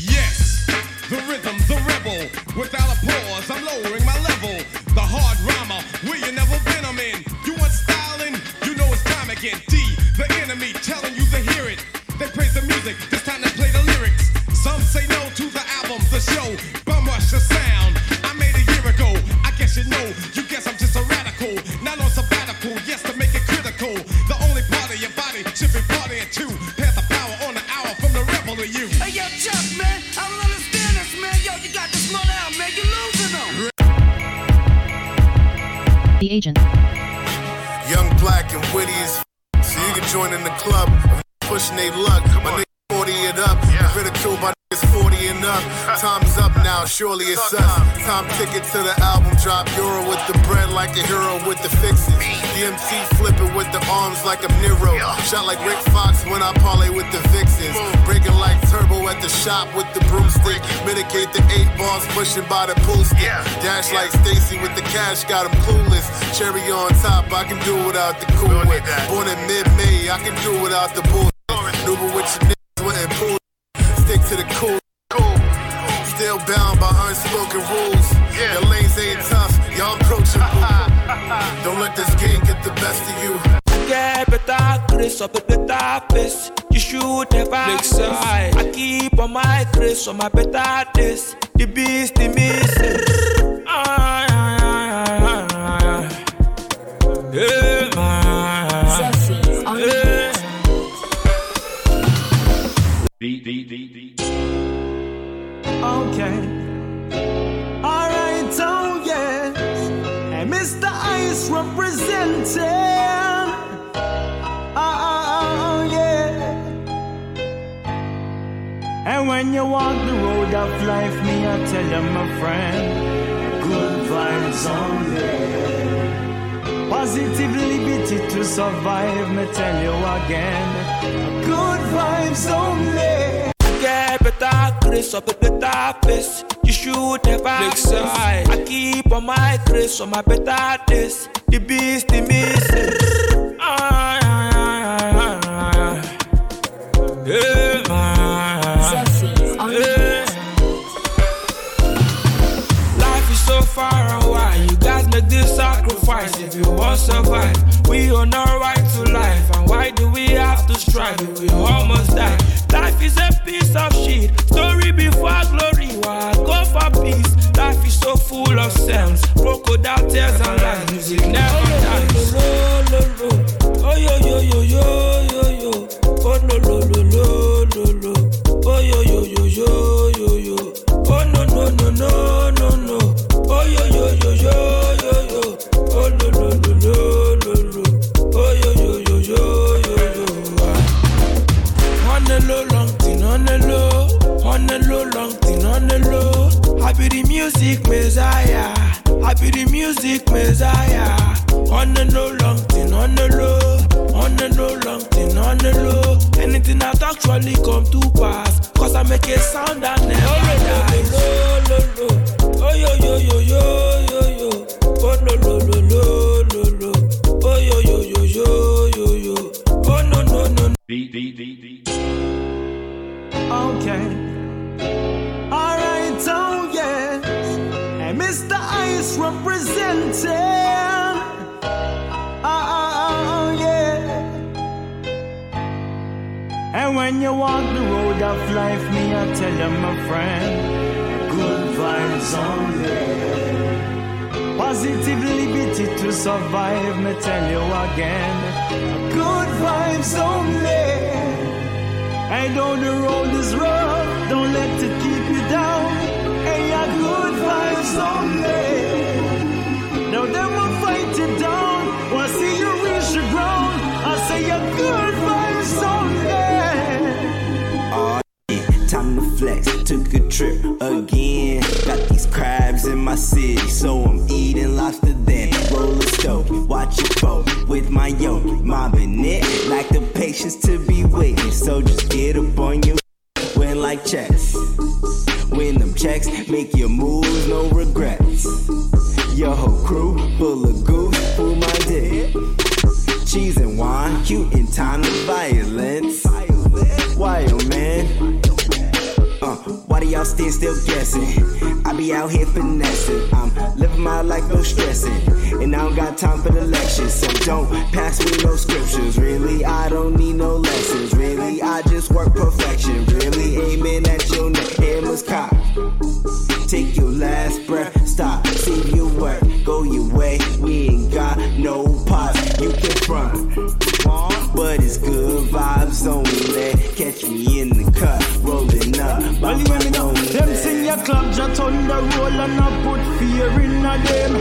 S5: Yes, the rhythm, the rebel. Without a pause, I'm lowering my level. The hard rhymer, where you never been, I'm in. Know again. D, the enemy, telling you to hear it. They praise the music, this time they play the lyrics. Some say no to the album, the show. Bum rush the sound. I made a year ago. I guess you know. You guess I'm just a radical. Not on sabbatical, yes, to make it critical. The only part of your body should be partying too. Pass the power on the hour from the rebel to you.
S23: Hey, yo, Chuck, man, I don't understand this, man. Yo, you got this money out, man. You're losing them.
S34: The agent.
S35: Young, black, and witty as f- so you can join the club. Pushing they luck, my niggas 40 it up. Ridiculed by niggas 40 and up. [LAUGHS] Time's up now, surely it's us. Time ticket to the album drop. Euro with the bread like a hero with the fixes. DMT flipping with the arms like a Nero. Shot like Rick Fox when I parlay with the Vixens. Breaking like turbo at the shop with the broomstick. Mitigate the eight balls pushing by the pool stick. Dash like Stacy with the cash, got him clueless. Cherry on top, I can do without the cool whip. Born in mid-May, I can do without the bull. Nuba with your niggas went pool. Stick to the cool. Still bound by unspoken rules. Best of you.
S36: Get better, grace up at the toughest. You should never
S20: Lakeside.
S36: I keep on my grace on my better days. The beast, the missing. Ah, Ice representing. Oh, ah,
S29: oh, ah, oh, ah, yeah. And when you walk the road of life, me, I tell you, my friend, good vibes only. Positive liberty to survive, me tell you again, good vibes only.
S36: Get better, grace up at the toughest. You should never
S20: Lakeside.
S36: I keep on my grace on my better days. The beast. Ah, ah, ah, ah, ah. Yeah. Yeah. Life is so far away. You guys make this sacrifice if you want survive. We on our right to life, and why do we have to strive if we almost die? Life is a piece of shit. Story before glory. Life is so full of sense. Crocodile tears and lies. Music never dies. Oh yo yo yo yo yo yo. Oh no no no no no no. Oh yo music messiah. I be the music messiah. On the no long thing, on the low. On the no long thing, on the low. Anything that actually come to pass. Cause I make a sound that never dies. Lo, lo, lo. Oh, yo, yo, yo, yo, yo, yo. Oh, lo, lo, lo, lo, lo, lo. Oh, yo, yo, yo, yo, yo, yo. Oh, no, no, no.
S37: Beat, beat, beat, beat.
S27: Okay. Alright, oh yes. And Mr. Ice representing. Oh, yeah. And when you walk the road of life, me, I tell you, my friend, good vibes only. Positive liberty to survive, me tell you again, good vibes only. I know the road is rough, don't let it keep you down.
S38: Time to flex. Took a trip again. Got these crabs in my city, so I'm eating lobster then. Roll a stove, watch it fold with my yoke, mobbing it. Like the patience to be waiting, so just get up on your win like chess. Win them checks, make your moves, crew full of goose, pull my dick. Cheese and wine, cute in time of violence. Why, oh man? Uh, why do y'all stand still guessing? I be out here finessing. I'm living my life, no stressing. And I don't got time for the lectures. So don't pass me no scriptures. Really, I don't need no lessons. Really, I just work perfection.
S27: On the roll and I put fear in them.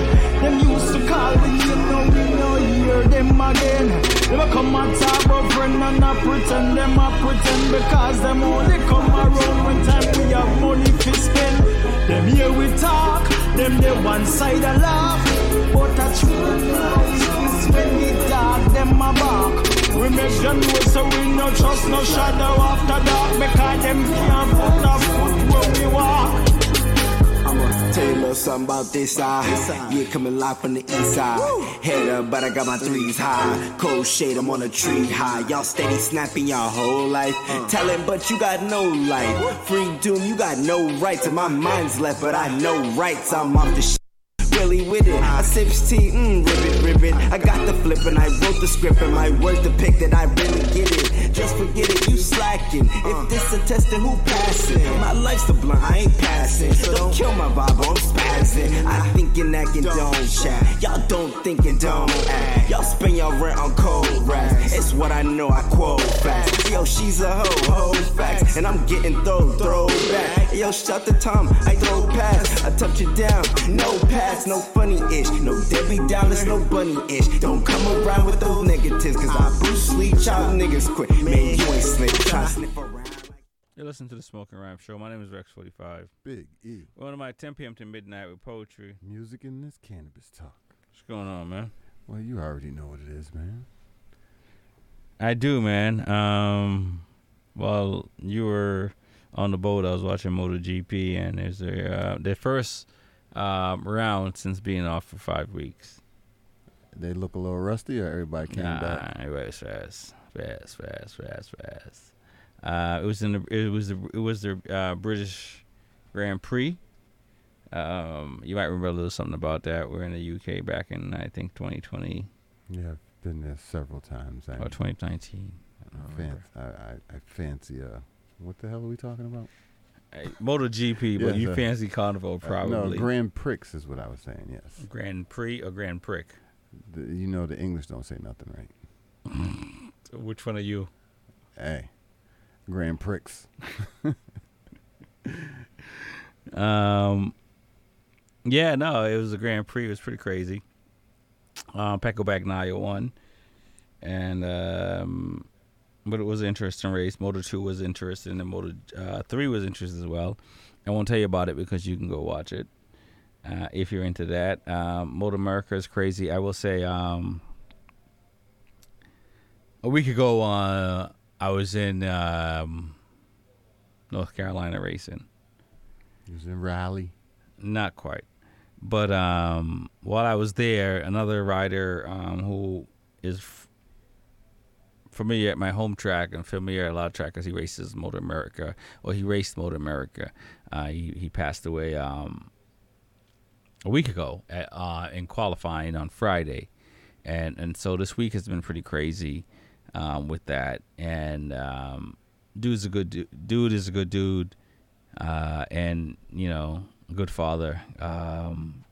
S27: Them used to call me, you know me, no hear them again. Them come and talk about friend and I pretend them a pretend because them only come around when time we have money to spend. Them here we talk, them the one side a laugh. But the truth is when we talk, them a bark. We make them so we no trust no shadow after dark because them can't put a foot where we walk.
S38: Tell you a little something about this uh. side. Yeah, coming live from the east side. Head up, but I got my threes high. Cold shade, I'm on a tree high. Y'all steady snapping your whole life. Uh. Talent, but you got no life. Free doom, you got no rights. And my mind's left, but I know rights. I'm off the shit. Really with it, I sips tea, mmm, ribbit, ribbit. I got the flip and I wrote the script and my words depict that I really get it. Just forget it, you slacking. If this a test, then who passing? My life's the blunt, I ain't passing. So don't kill my vibe, I'm spazzing. I think and acting don't chat. Y'all don't think and don't act. Y'all spend your rent on cold raps. It's what I know, I quote facts. Yo, she's a hoe, hoe facts. And I'm getting throw, throw back. Yo, shut the time, I throw pass. I touch it down, no pass, no funny ish. No Debbie Dallas, no bunny ish. Don't come around with those negatives, cause I Bruce Lee child niggas quit. Man, you ain't slick, try sniff around.
S1: You're listening to the Smoking Rhyme Show. My name is Rex45.
S2: Big E.
S1: One of my 10 p.m. to midnight with poetry.
S2: Music in this cannabis talk.
S1: What's going on, man?
S2: Well, you already know what it is, man.
S1: I do, man. Um, well, you were on the boat. I was watching MotoGP, and there's a uh, the first um, round since being off for five weeks.
S2: They look a little rusty, or everybody came
S1: nah,
S2: back.
S1: was fast, fast, fast, fast, fast. Uh, it was in the it was the it was the uh, British Grand Prix. Um, you might remember a little something about that. We're in the UK back in I think 2020
S2: Yeah, I've been there several times. I,
S1: or 2019. I
S2: I, fan- I, I, I fancy. Uh, what the hell are we talking about?
S1: Hey, MotoGP, but
S2: Yes,
S1: you fancy Carnival
S2: uh,
S1: probably.
S2: no, Grand Prix is what I was saying. Yes.
S1: Grand Prix or Grand Prix?
S2: The, you know the English don't say nothing right. [LAUGHS]
S1: Which one are you?
S2: Hey, Grand Prix. [LAUGHS]
S1: Um, yeah, no, it was a Grand Prix. It was pretty crazy. Um, Pecco Bagnaia won, and um, but it was an interesting race. Moto2 was interesting, and Motor uh, Three was interesting as well. I won't tell you about it because you can go watch it. Uh, if you're into that, um, MotoAmerica is crazy. I will say, um, a week ago, uh, I was in um, North Carolina racing.
S2: He was in Raleigh.
S1: Not quite. But um, while I was there, another rider um, who is f- familiar at my home track and familiar at a lot of track because he races MotoAmerica, or he raced MotoAmerica. Uh, he, he passed away um, a week ago at, uh, in qualifying on Friday. And, and so this week has been pretty crazy um, with that. And um, dude's a good du- dude is a good dude, uh, and you know, a good father. Um,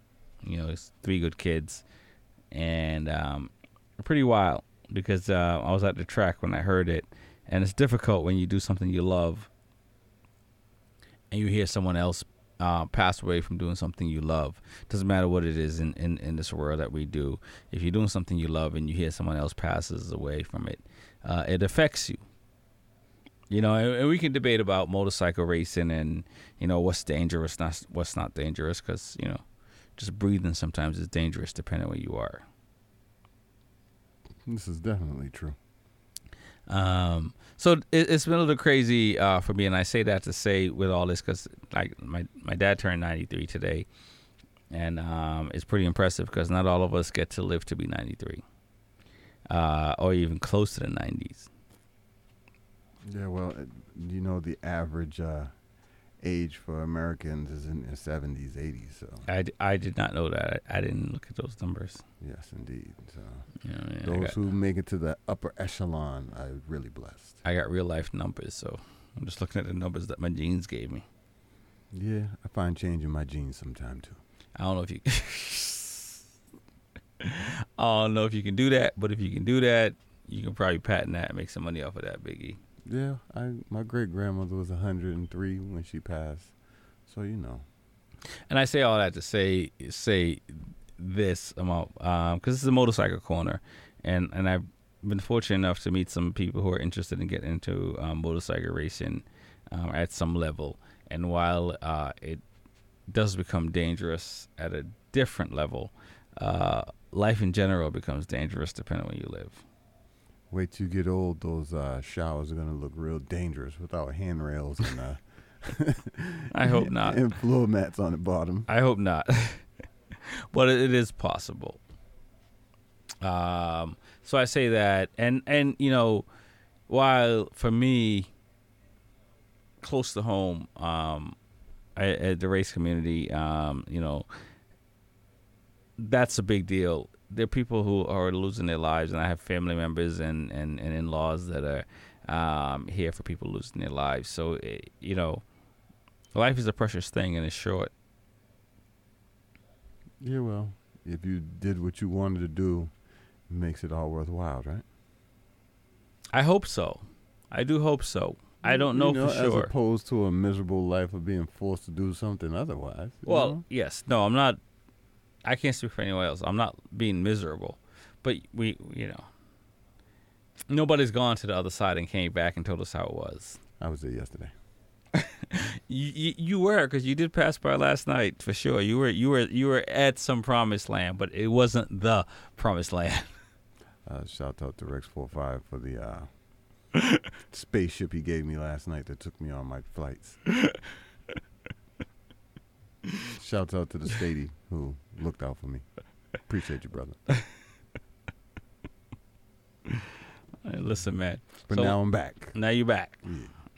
S1: you know, three good kids, and um, pretty wild because uh, I was at the track when I heard it, and it's difficult when you do something you love, and you hear someone else uh, pass away from doing something you love. Doesn't matter what it is in, in, in this world that we do. If you're doing something you love and you hear someone else passes away from it, uh, it affects you. You know, and, and we can debate about motorcycle racing and you know what's dangerous, not what's not dangerous, because you know, just breathing sometimes is dangerous depending where you are.
S2: This is definitely true.
S1: Um, so it, it's been a little crazy uh, for me, and I say that to say with all this because like my my dad turned 93 today, and um, it's pretty impressive because not all of us get to live to be 93, uh, or even close to the 90s.
S2: Yeah, well, uh, you know the average uh, age for Americans is in their seventies, eighties. So
S1: I, d- I did not know that. I, I didn't look at those numbers.
S2: yes, indeed. So
S1: Yeah, man, I
S2: those who make it to the upper echelon are really blessed.
S1: I got real life numbers, so I'm just looking at the numbers that my genes gave me.
S2: Yeah, I find change in my genes sometime too.
S1: I don't know if you. [LAUGHS] I don't know if you can do that, but if you can do that, you can probably patent that and make some money off of that, Biggie.
S2: Yeah, I my great grandmother was 103 when she passed, so you know.
S1: And I say all that to say say this about because this is a motorcycle corner, and and I've been fortunate enough to meet some people who are interested in getting into um, motorcycle racing um, at some level. And while uh, it does become dangerous at a different level, uh, life in general becomes dangerous depending on where you live.
S2: Wait till you get old; those uh, showers are gonna look real dangerous without handrails and. Uh, [LAUGHS]
S1: I hope not.
S2: And floor mats on the bottom.
S1: I hope not, [LAUGHS] but it, it is possible. Um, so I say that, and and you know, while for me, close to home, um, I, at the race community, um, you know, that's a big deal. There are people who are losing their lives, and I have family members and and, and in laws that are um, here for people losing their lives. So it, you know, life is a precious thing, and it's short.
S2: Yeah, well, if you did what you wanted to do, it makes it all worthwhile, right?
S1: I hope so. I do hope so. I don't know,
S2: You know,
S1: for
S2: As
S1: sure.
S2: opposed to a miserable life of being forced to do something otherwise.
S1: Well,
S2: know?
S1: yes, no, I'm not. I can't speak for anyone else. I'm not being miserable, but we, you know, nobody's gone to the other side and came back and told us how it was.
S2: I was there yesterday. [LAUGHS]
S1: You, you, you were because you did pass by last night for sure. You were you were you were at some promised land, but it wasn't the promised land. [LAUGHS]
S2: Uh, shout out to Rex 45 for the uh, [LAUGHS] spaceship he gave me last night that took me on my flights. Shout out to the Stady who looked out for me. Appreciate you, brother.
S1: Listen, man.
S2: But now I'm back.
S1: Now you're back.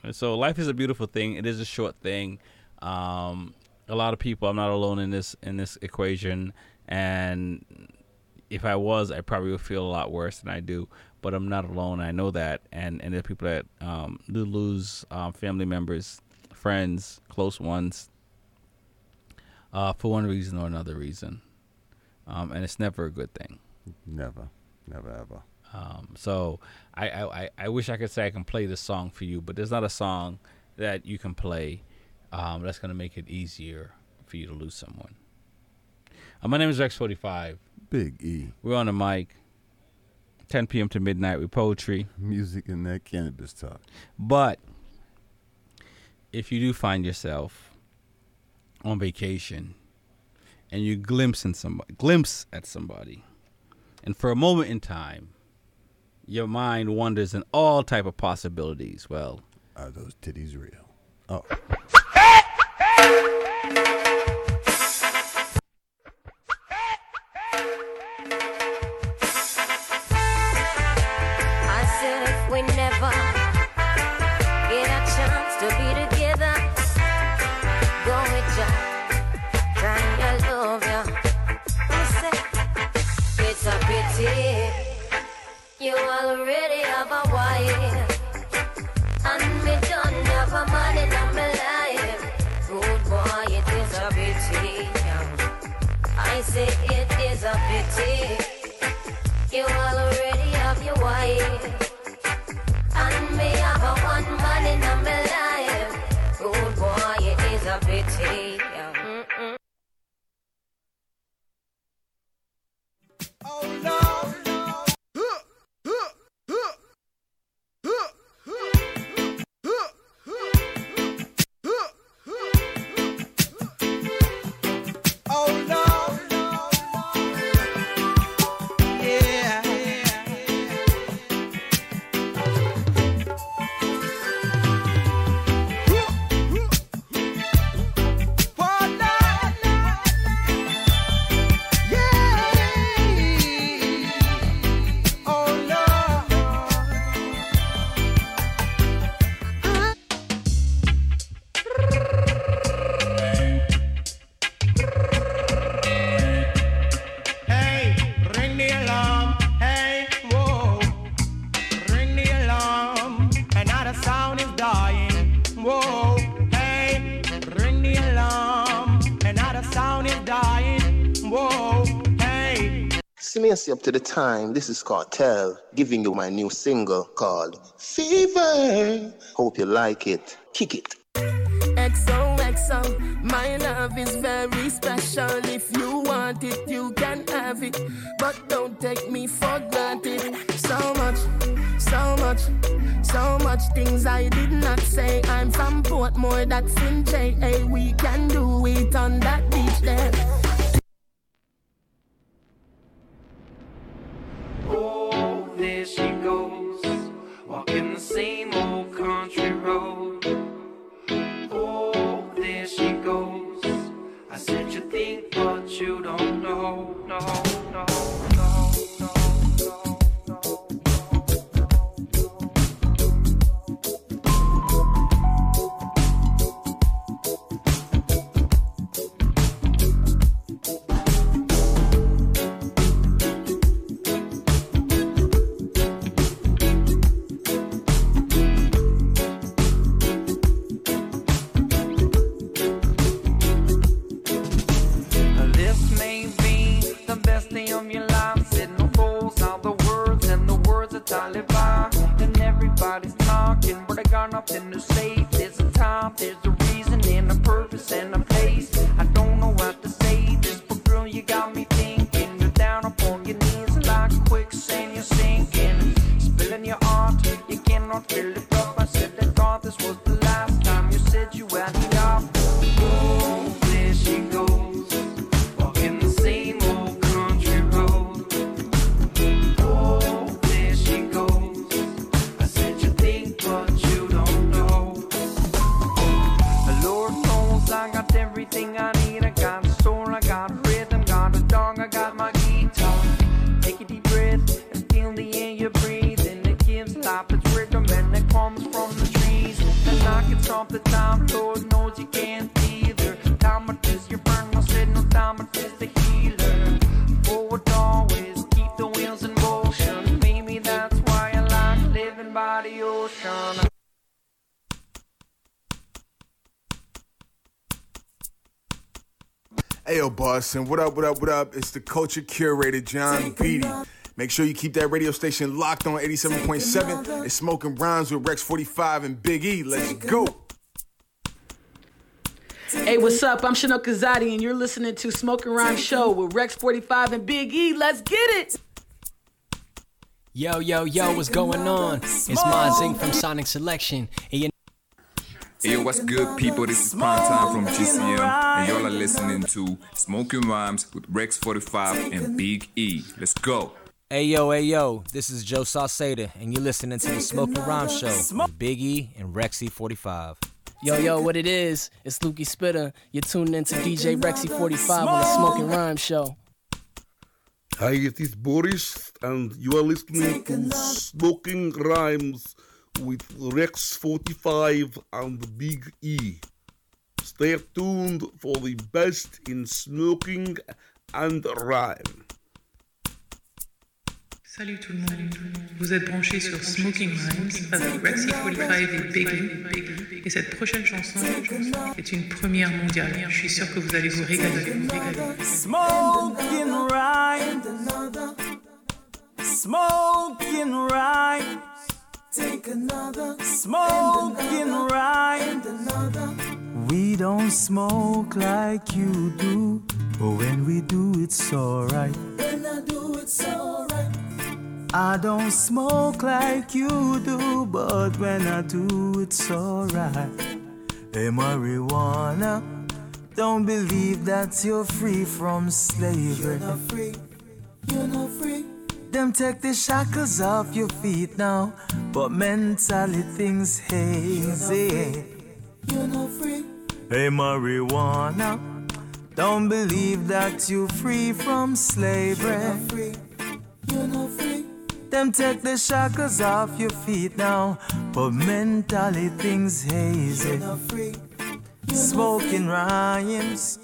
S1: And So life is a beautiful thing. It is a short thing. Um, a lot of people. I'm not alone in this in this equation. And if I was, I probably would feel a lot worse than I do. But I'm not alone. I know that. And and there are people that um, do lose um, family members, friends, close ones, uh, for one reason or another reason. Um, and it's never a good thing.
S2: Never. Never ever.
S1: Um, so I, I, I- wish I could say I can play this song for you, but there's not a song that you can play um, that's going to make it easier for you to lose someone. Uh, my name is X45.
S2: Big E.
S1: We're on the mic. 10 p.m. to midnight with poetry.
S2: Music and that cannabis talk.
S1: But if you do find yourself on vacation and you glimpse in somebody, glimpse at somebody, and for a moment in time, your mind wanders in all type of possibilities. Well,
S30: are those titties real? Oh.
S39: I say it is a pity. you are already have your wife.
S38: To the time, this is Cartel giving you my new single called Fever. Hope you like it. Kick it.
S20: XOXO, my love is very special. If you want it, you can have it. But don't take me for granted. So much, so much, so much things I did not say. I'm from Portmore, that's in JA. We can do it on that beach there.
S40: Oh, there she goes, walking the same old country road. Oh, there she goes. I said you think, but you don't know. No, no, no. Nothing to say. There's a time, there's a reason, and a purpose and a
S5: Hey, And What up, what up, what up? It's the culture curator, John Beatty. Make sure you keep that radio station locked on 87.7. It's Smoking Rhymes with Rex 45 and Big E. Let's go.
S6: Hey, what's up? I'm Chinook Kazadi, and you're listening to Smoking Rhyme Show with Rex 45 and Big E. Let's get it!
S7: Yo, yo, yo, what's going on? It's Mazing from Sonic Selection. And you
S8: Hey yo, what's good, people? This is Prime Time from GCM, and y'all are listening to Smoking Rhymes with Rex 45 and Big E. Let's go.
S9: Hey yo, hey yo, this is Joe Salceda, and you're listening to the Smoking Rhyme Show with Big E and Rexy 45.
S6: Yo, yo, what it is? It's Lukey Spitter. You're tuning into DJ Rexy 45 on the Smoking Rhyme Show.
S41: Hi, it is Boris, and you are listening to Smoking Rhymes with Rex 45 and Big E. Stay tuned for the best in smoking and rhyme.
S42: Salut tout le monde, vous êtes branchés sur Smoking Rhymes avec Rexy 45 et Biggie. Et cette prochaine chanson est une première mondiale. Je suis sûr que vous allez vous régaler.
S27: Smoking rhyme, smoking rhyme. Take another smoking rhyme. We don't smoke like you do, but when we do, it's alright.
S43: When I do, it's alright.
S27: I don't smoke like you do, but when I do, it's alright. Hey, marijuana, don't believe that you're free from slavery.
S43: You're not free. You're not free.
S27: Them take the shackles off your feet now, but mentally things hazy.
S43: You're not free.
S27: Hey, marijuana, don't believe that you're free from slavery.
S43: You're not free. You're not free.
S27: Them take the shackles off your feet now, but mentally things hazy.
S43: You're not free.
S27: Smoking rhymes.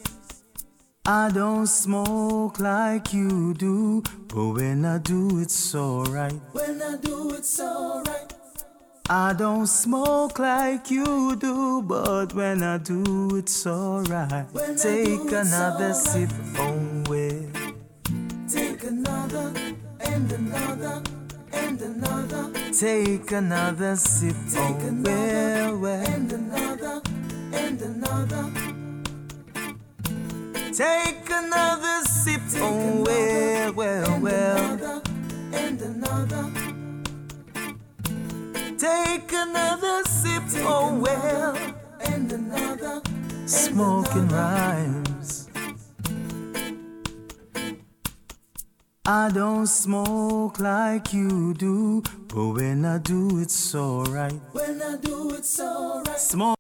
S27: I don't smoke like you do, but when I do, it's alright.
S43: When I do, it's alright.
S27: I don't smoke like you do, but when I do, it's alright. Take
S43: do,
S27: another
S43: alright.
S27: sip, oh well.
S43: Take another and another and another.
S27: Take another sip,
S43: Take
S27: oh
S43: another
S27: well, well.
S43: and another and another.
S27: Take another sip, oh well, well, well.
S43: Another and another.
S27: Take another sip, oh well.
S43: And another.
S27: And Smoking rhymes. I don't smoke like you do, but when I do, it's alright.
S43: When I do, it's alright.
S27: Smoke.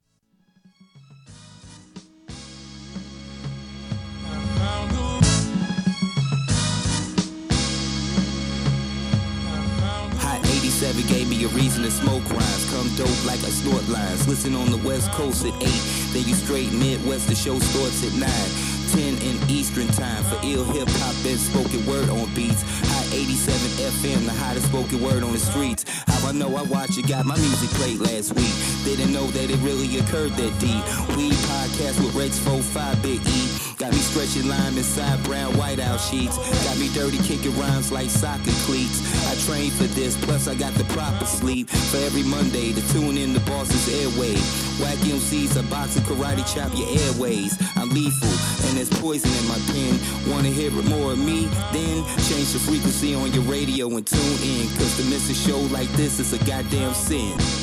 S22: 87 gave me a reason to smoke rhymes. Come dope like I snort lines. Listen on the West Coast at 8. Then you straight Midwest, the show starts at 9. 10 in Eastern time for ill hip hop and spoken word on beats. Hot 87 FM, the hottest spoken word on the streets. How I know I watch it, got my music played last week. Didn't know that it really occurred that deep. Weed podcast with Rex 45 Big E. Got me stretching lime inside brown whiteout sheets. Got me dirty kicking rhymes like soccer cleats. I trained for this, plus I got the proper sleep. For every Monday to tune in the boss's airway. Whack MCs, a box of karate chop your airways. I'm lethal, and there's poison in my pen. Wanna hear it more of me? Then change the frequency on your radio and tune in. Cause to miss a show like this is a goddamn sin.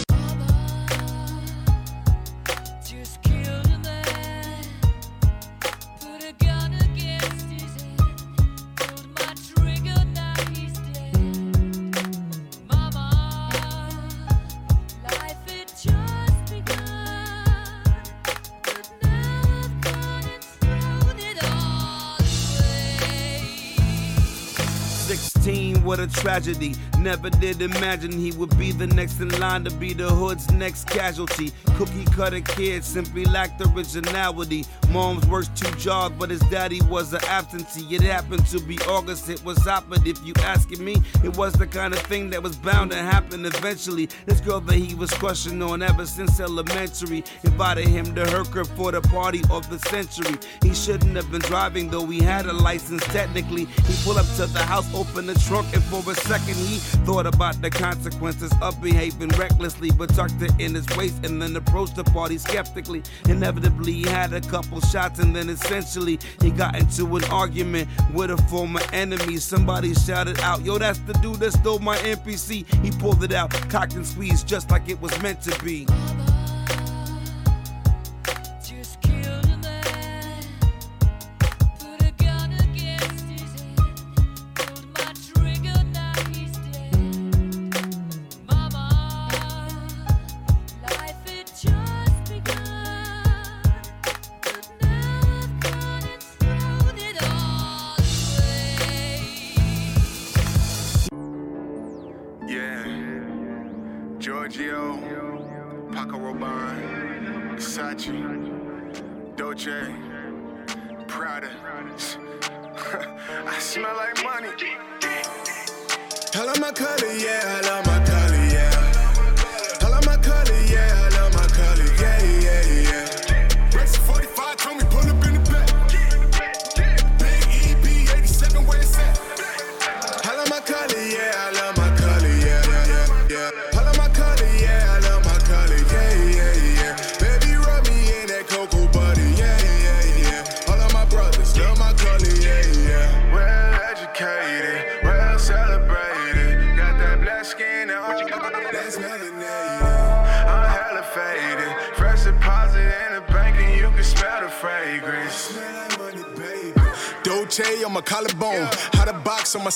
S44: Tragedy. Never did imagine he would be the next in line to be the hood's next casualty. Cookie cutter kid simply lacked originality. Mom's worked two jobs, but his daddy was an absentee. It happened to be August, it was opposite. If you asking me, it was the kind of thing that was bound to happen eventually. This girl that he was crushing on ever since elementary invited him to her crib for the party of the century. He shouldn't have been driving, though he had a license technically. He pulled up to the house, opened the trunk, and for a second he thought about the consequences of behaving recklessly, but tucked it in his waist and then approached the party skeptically. Inevitably, he had a couple shots, and then essentially he got into an argument with a former enemy. Somebody shouted out, Yo, that's the dude that stole my NPC. He pulled it out, cocked and squeezed just like it was meant to be.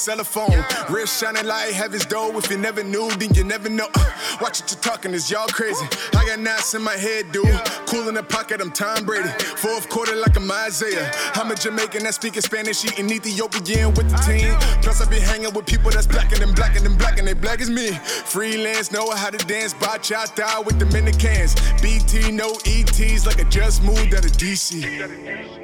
S5: Box on my cell phone. Wrist shining like heaven's door. If you never knew, then you never know. Uh, watch what you're talking, is y'all crazy. I got knots in my head, dude. Cool in the pocket, I'm Tom Brady. Fourth quarter like I'm Isaiah. I'm a Jamaican that speaking Spanish, eating Ethiopian with the team. Plus, I be hanging with people that's blacker than blacker than black, and they black as me. Freelance, know how to dance, bachata with the Dominicans. BT, no ETs, like I just moved out of DC.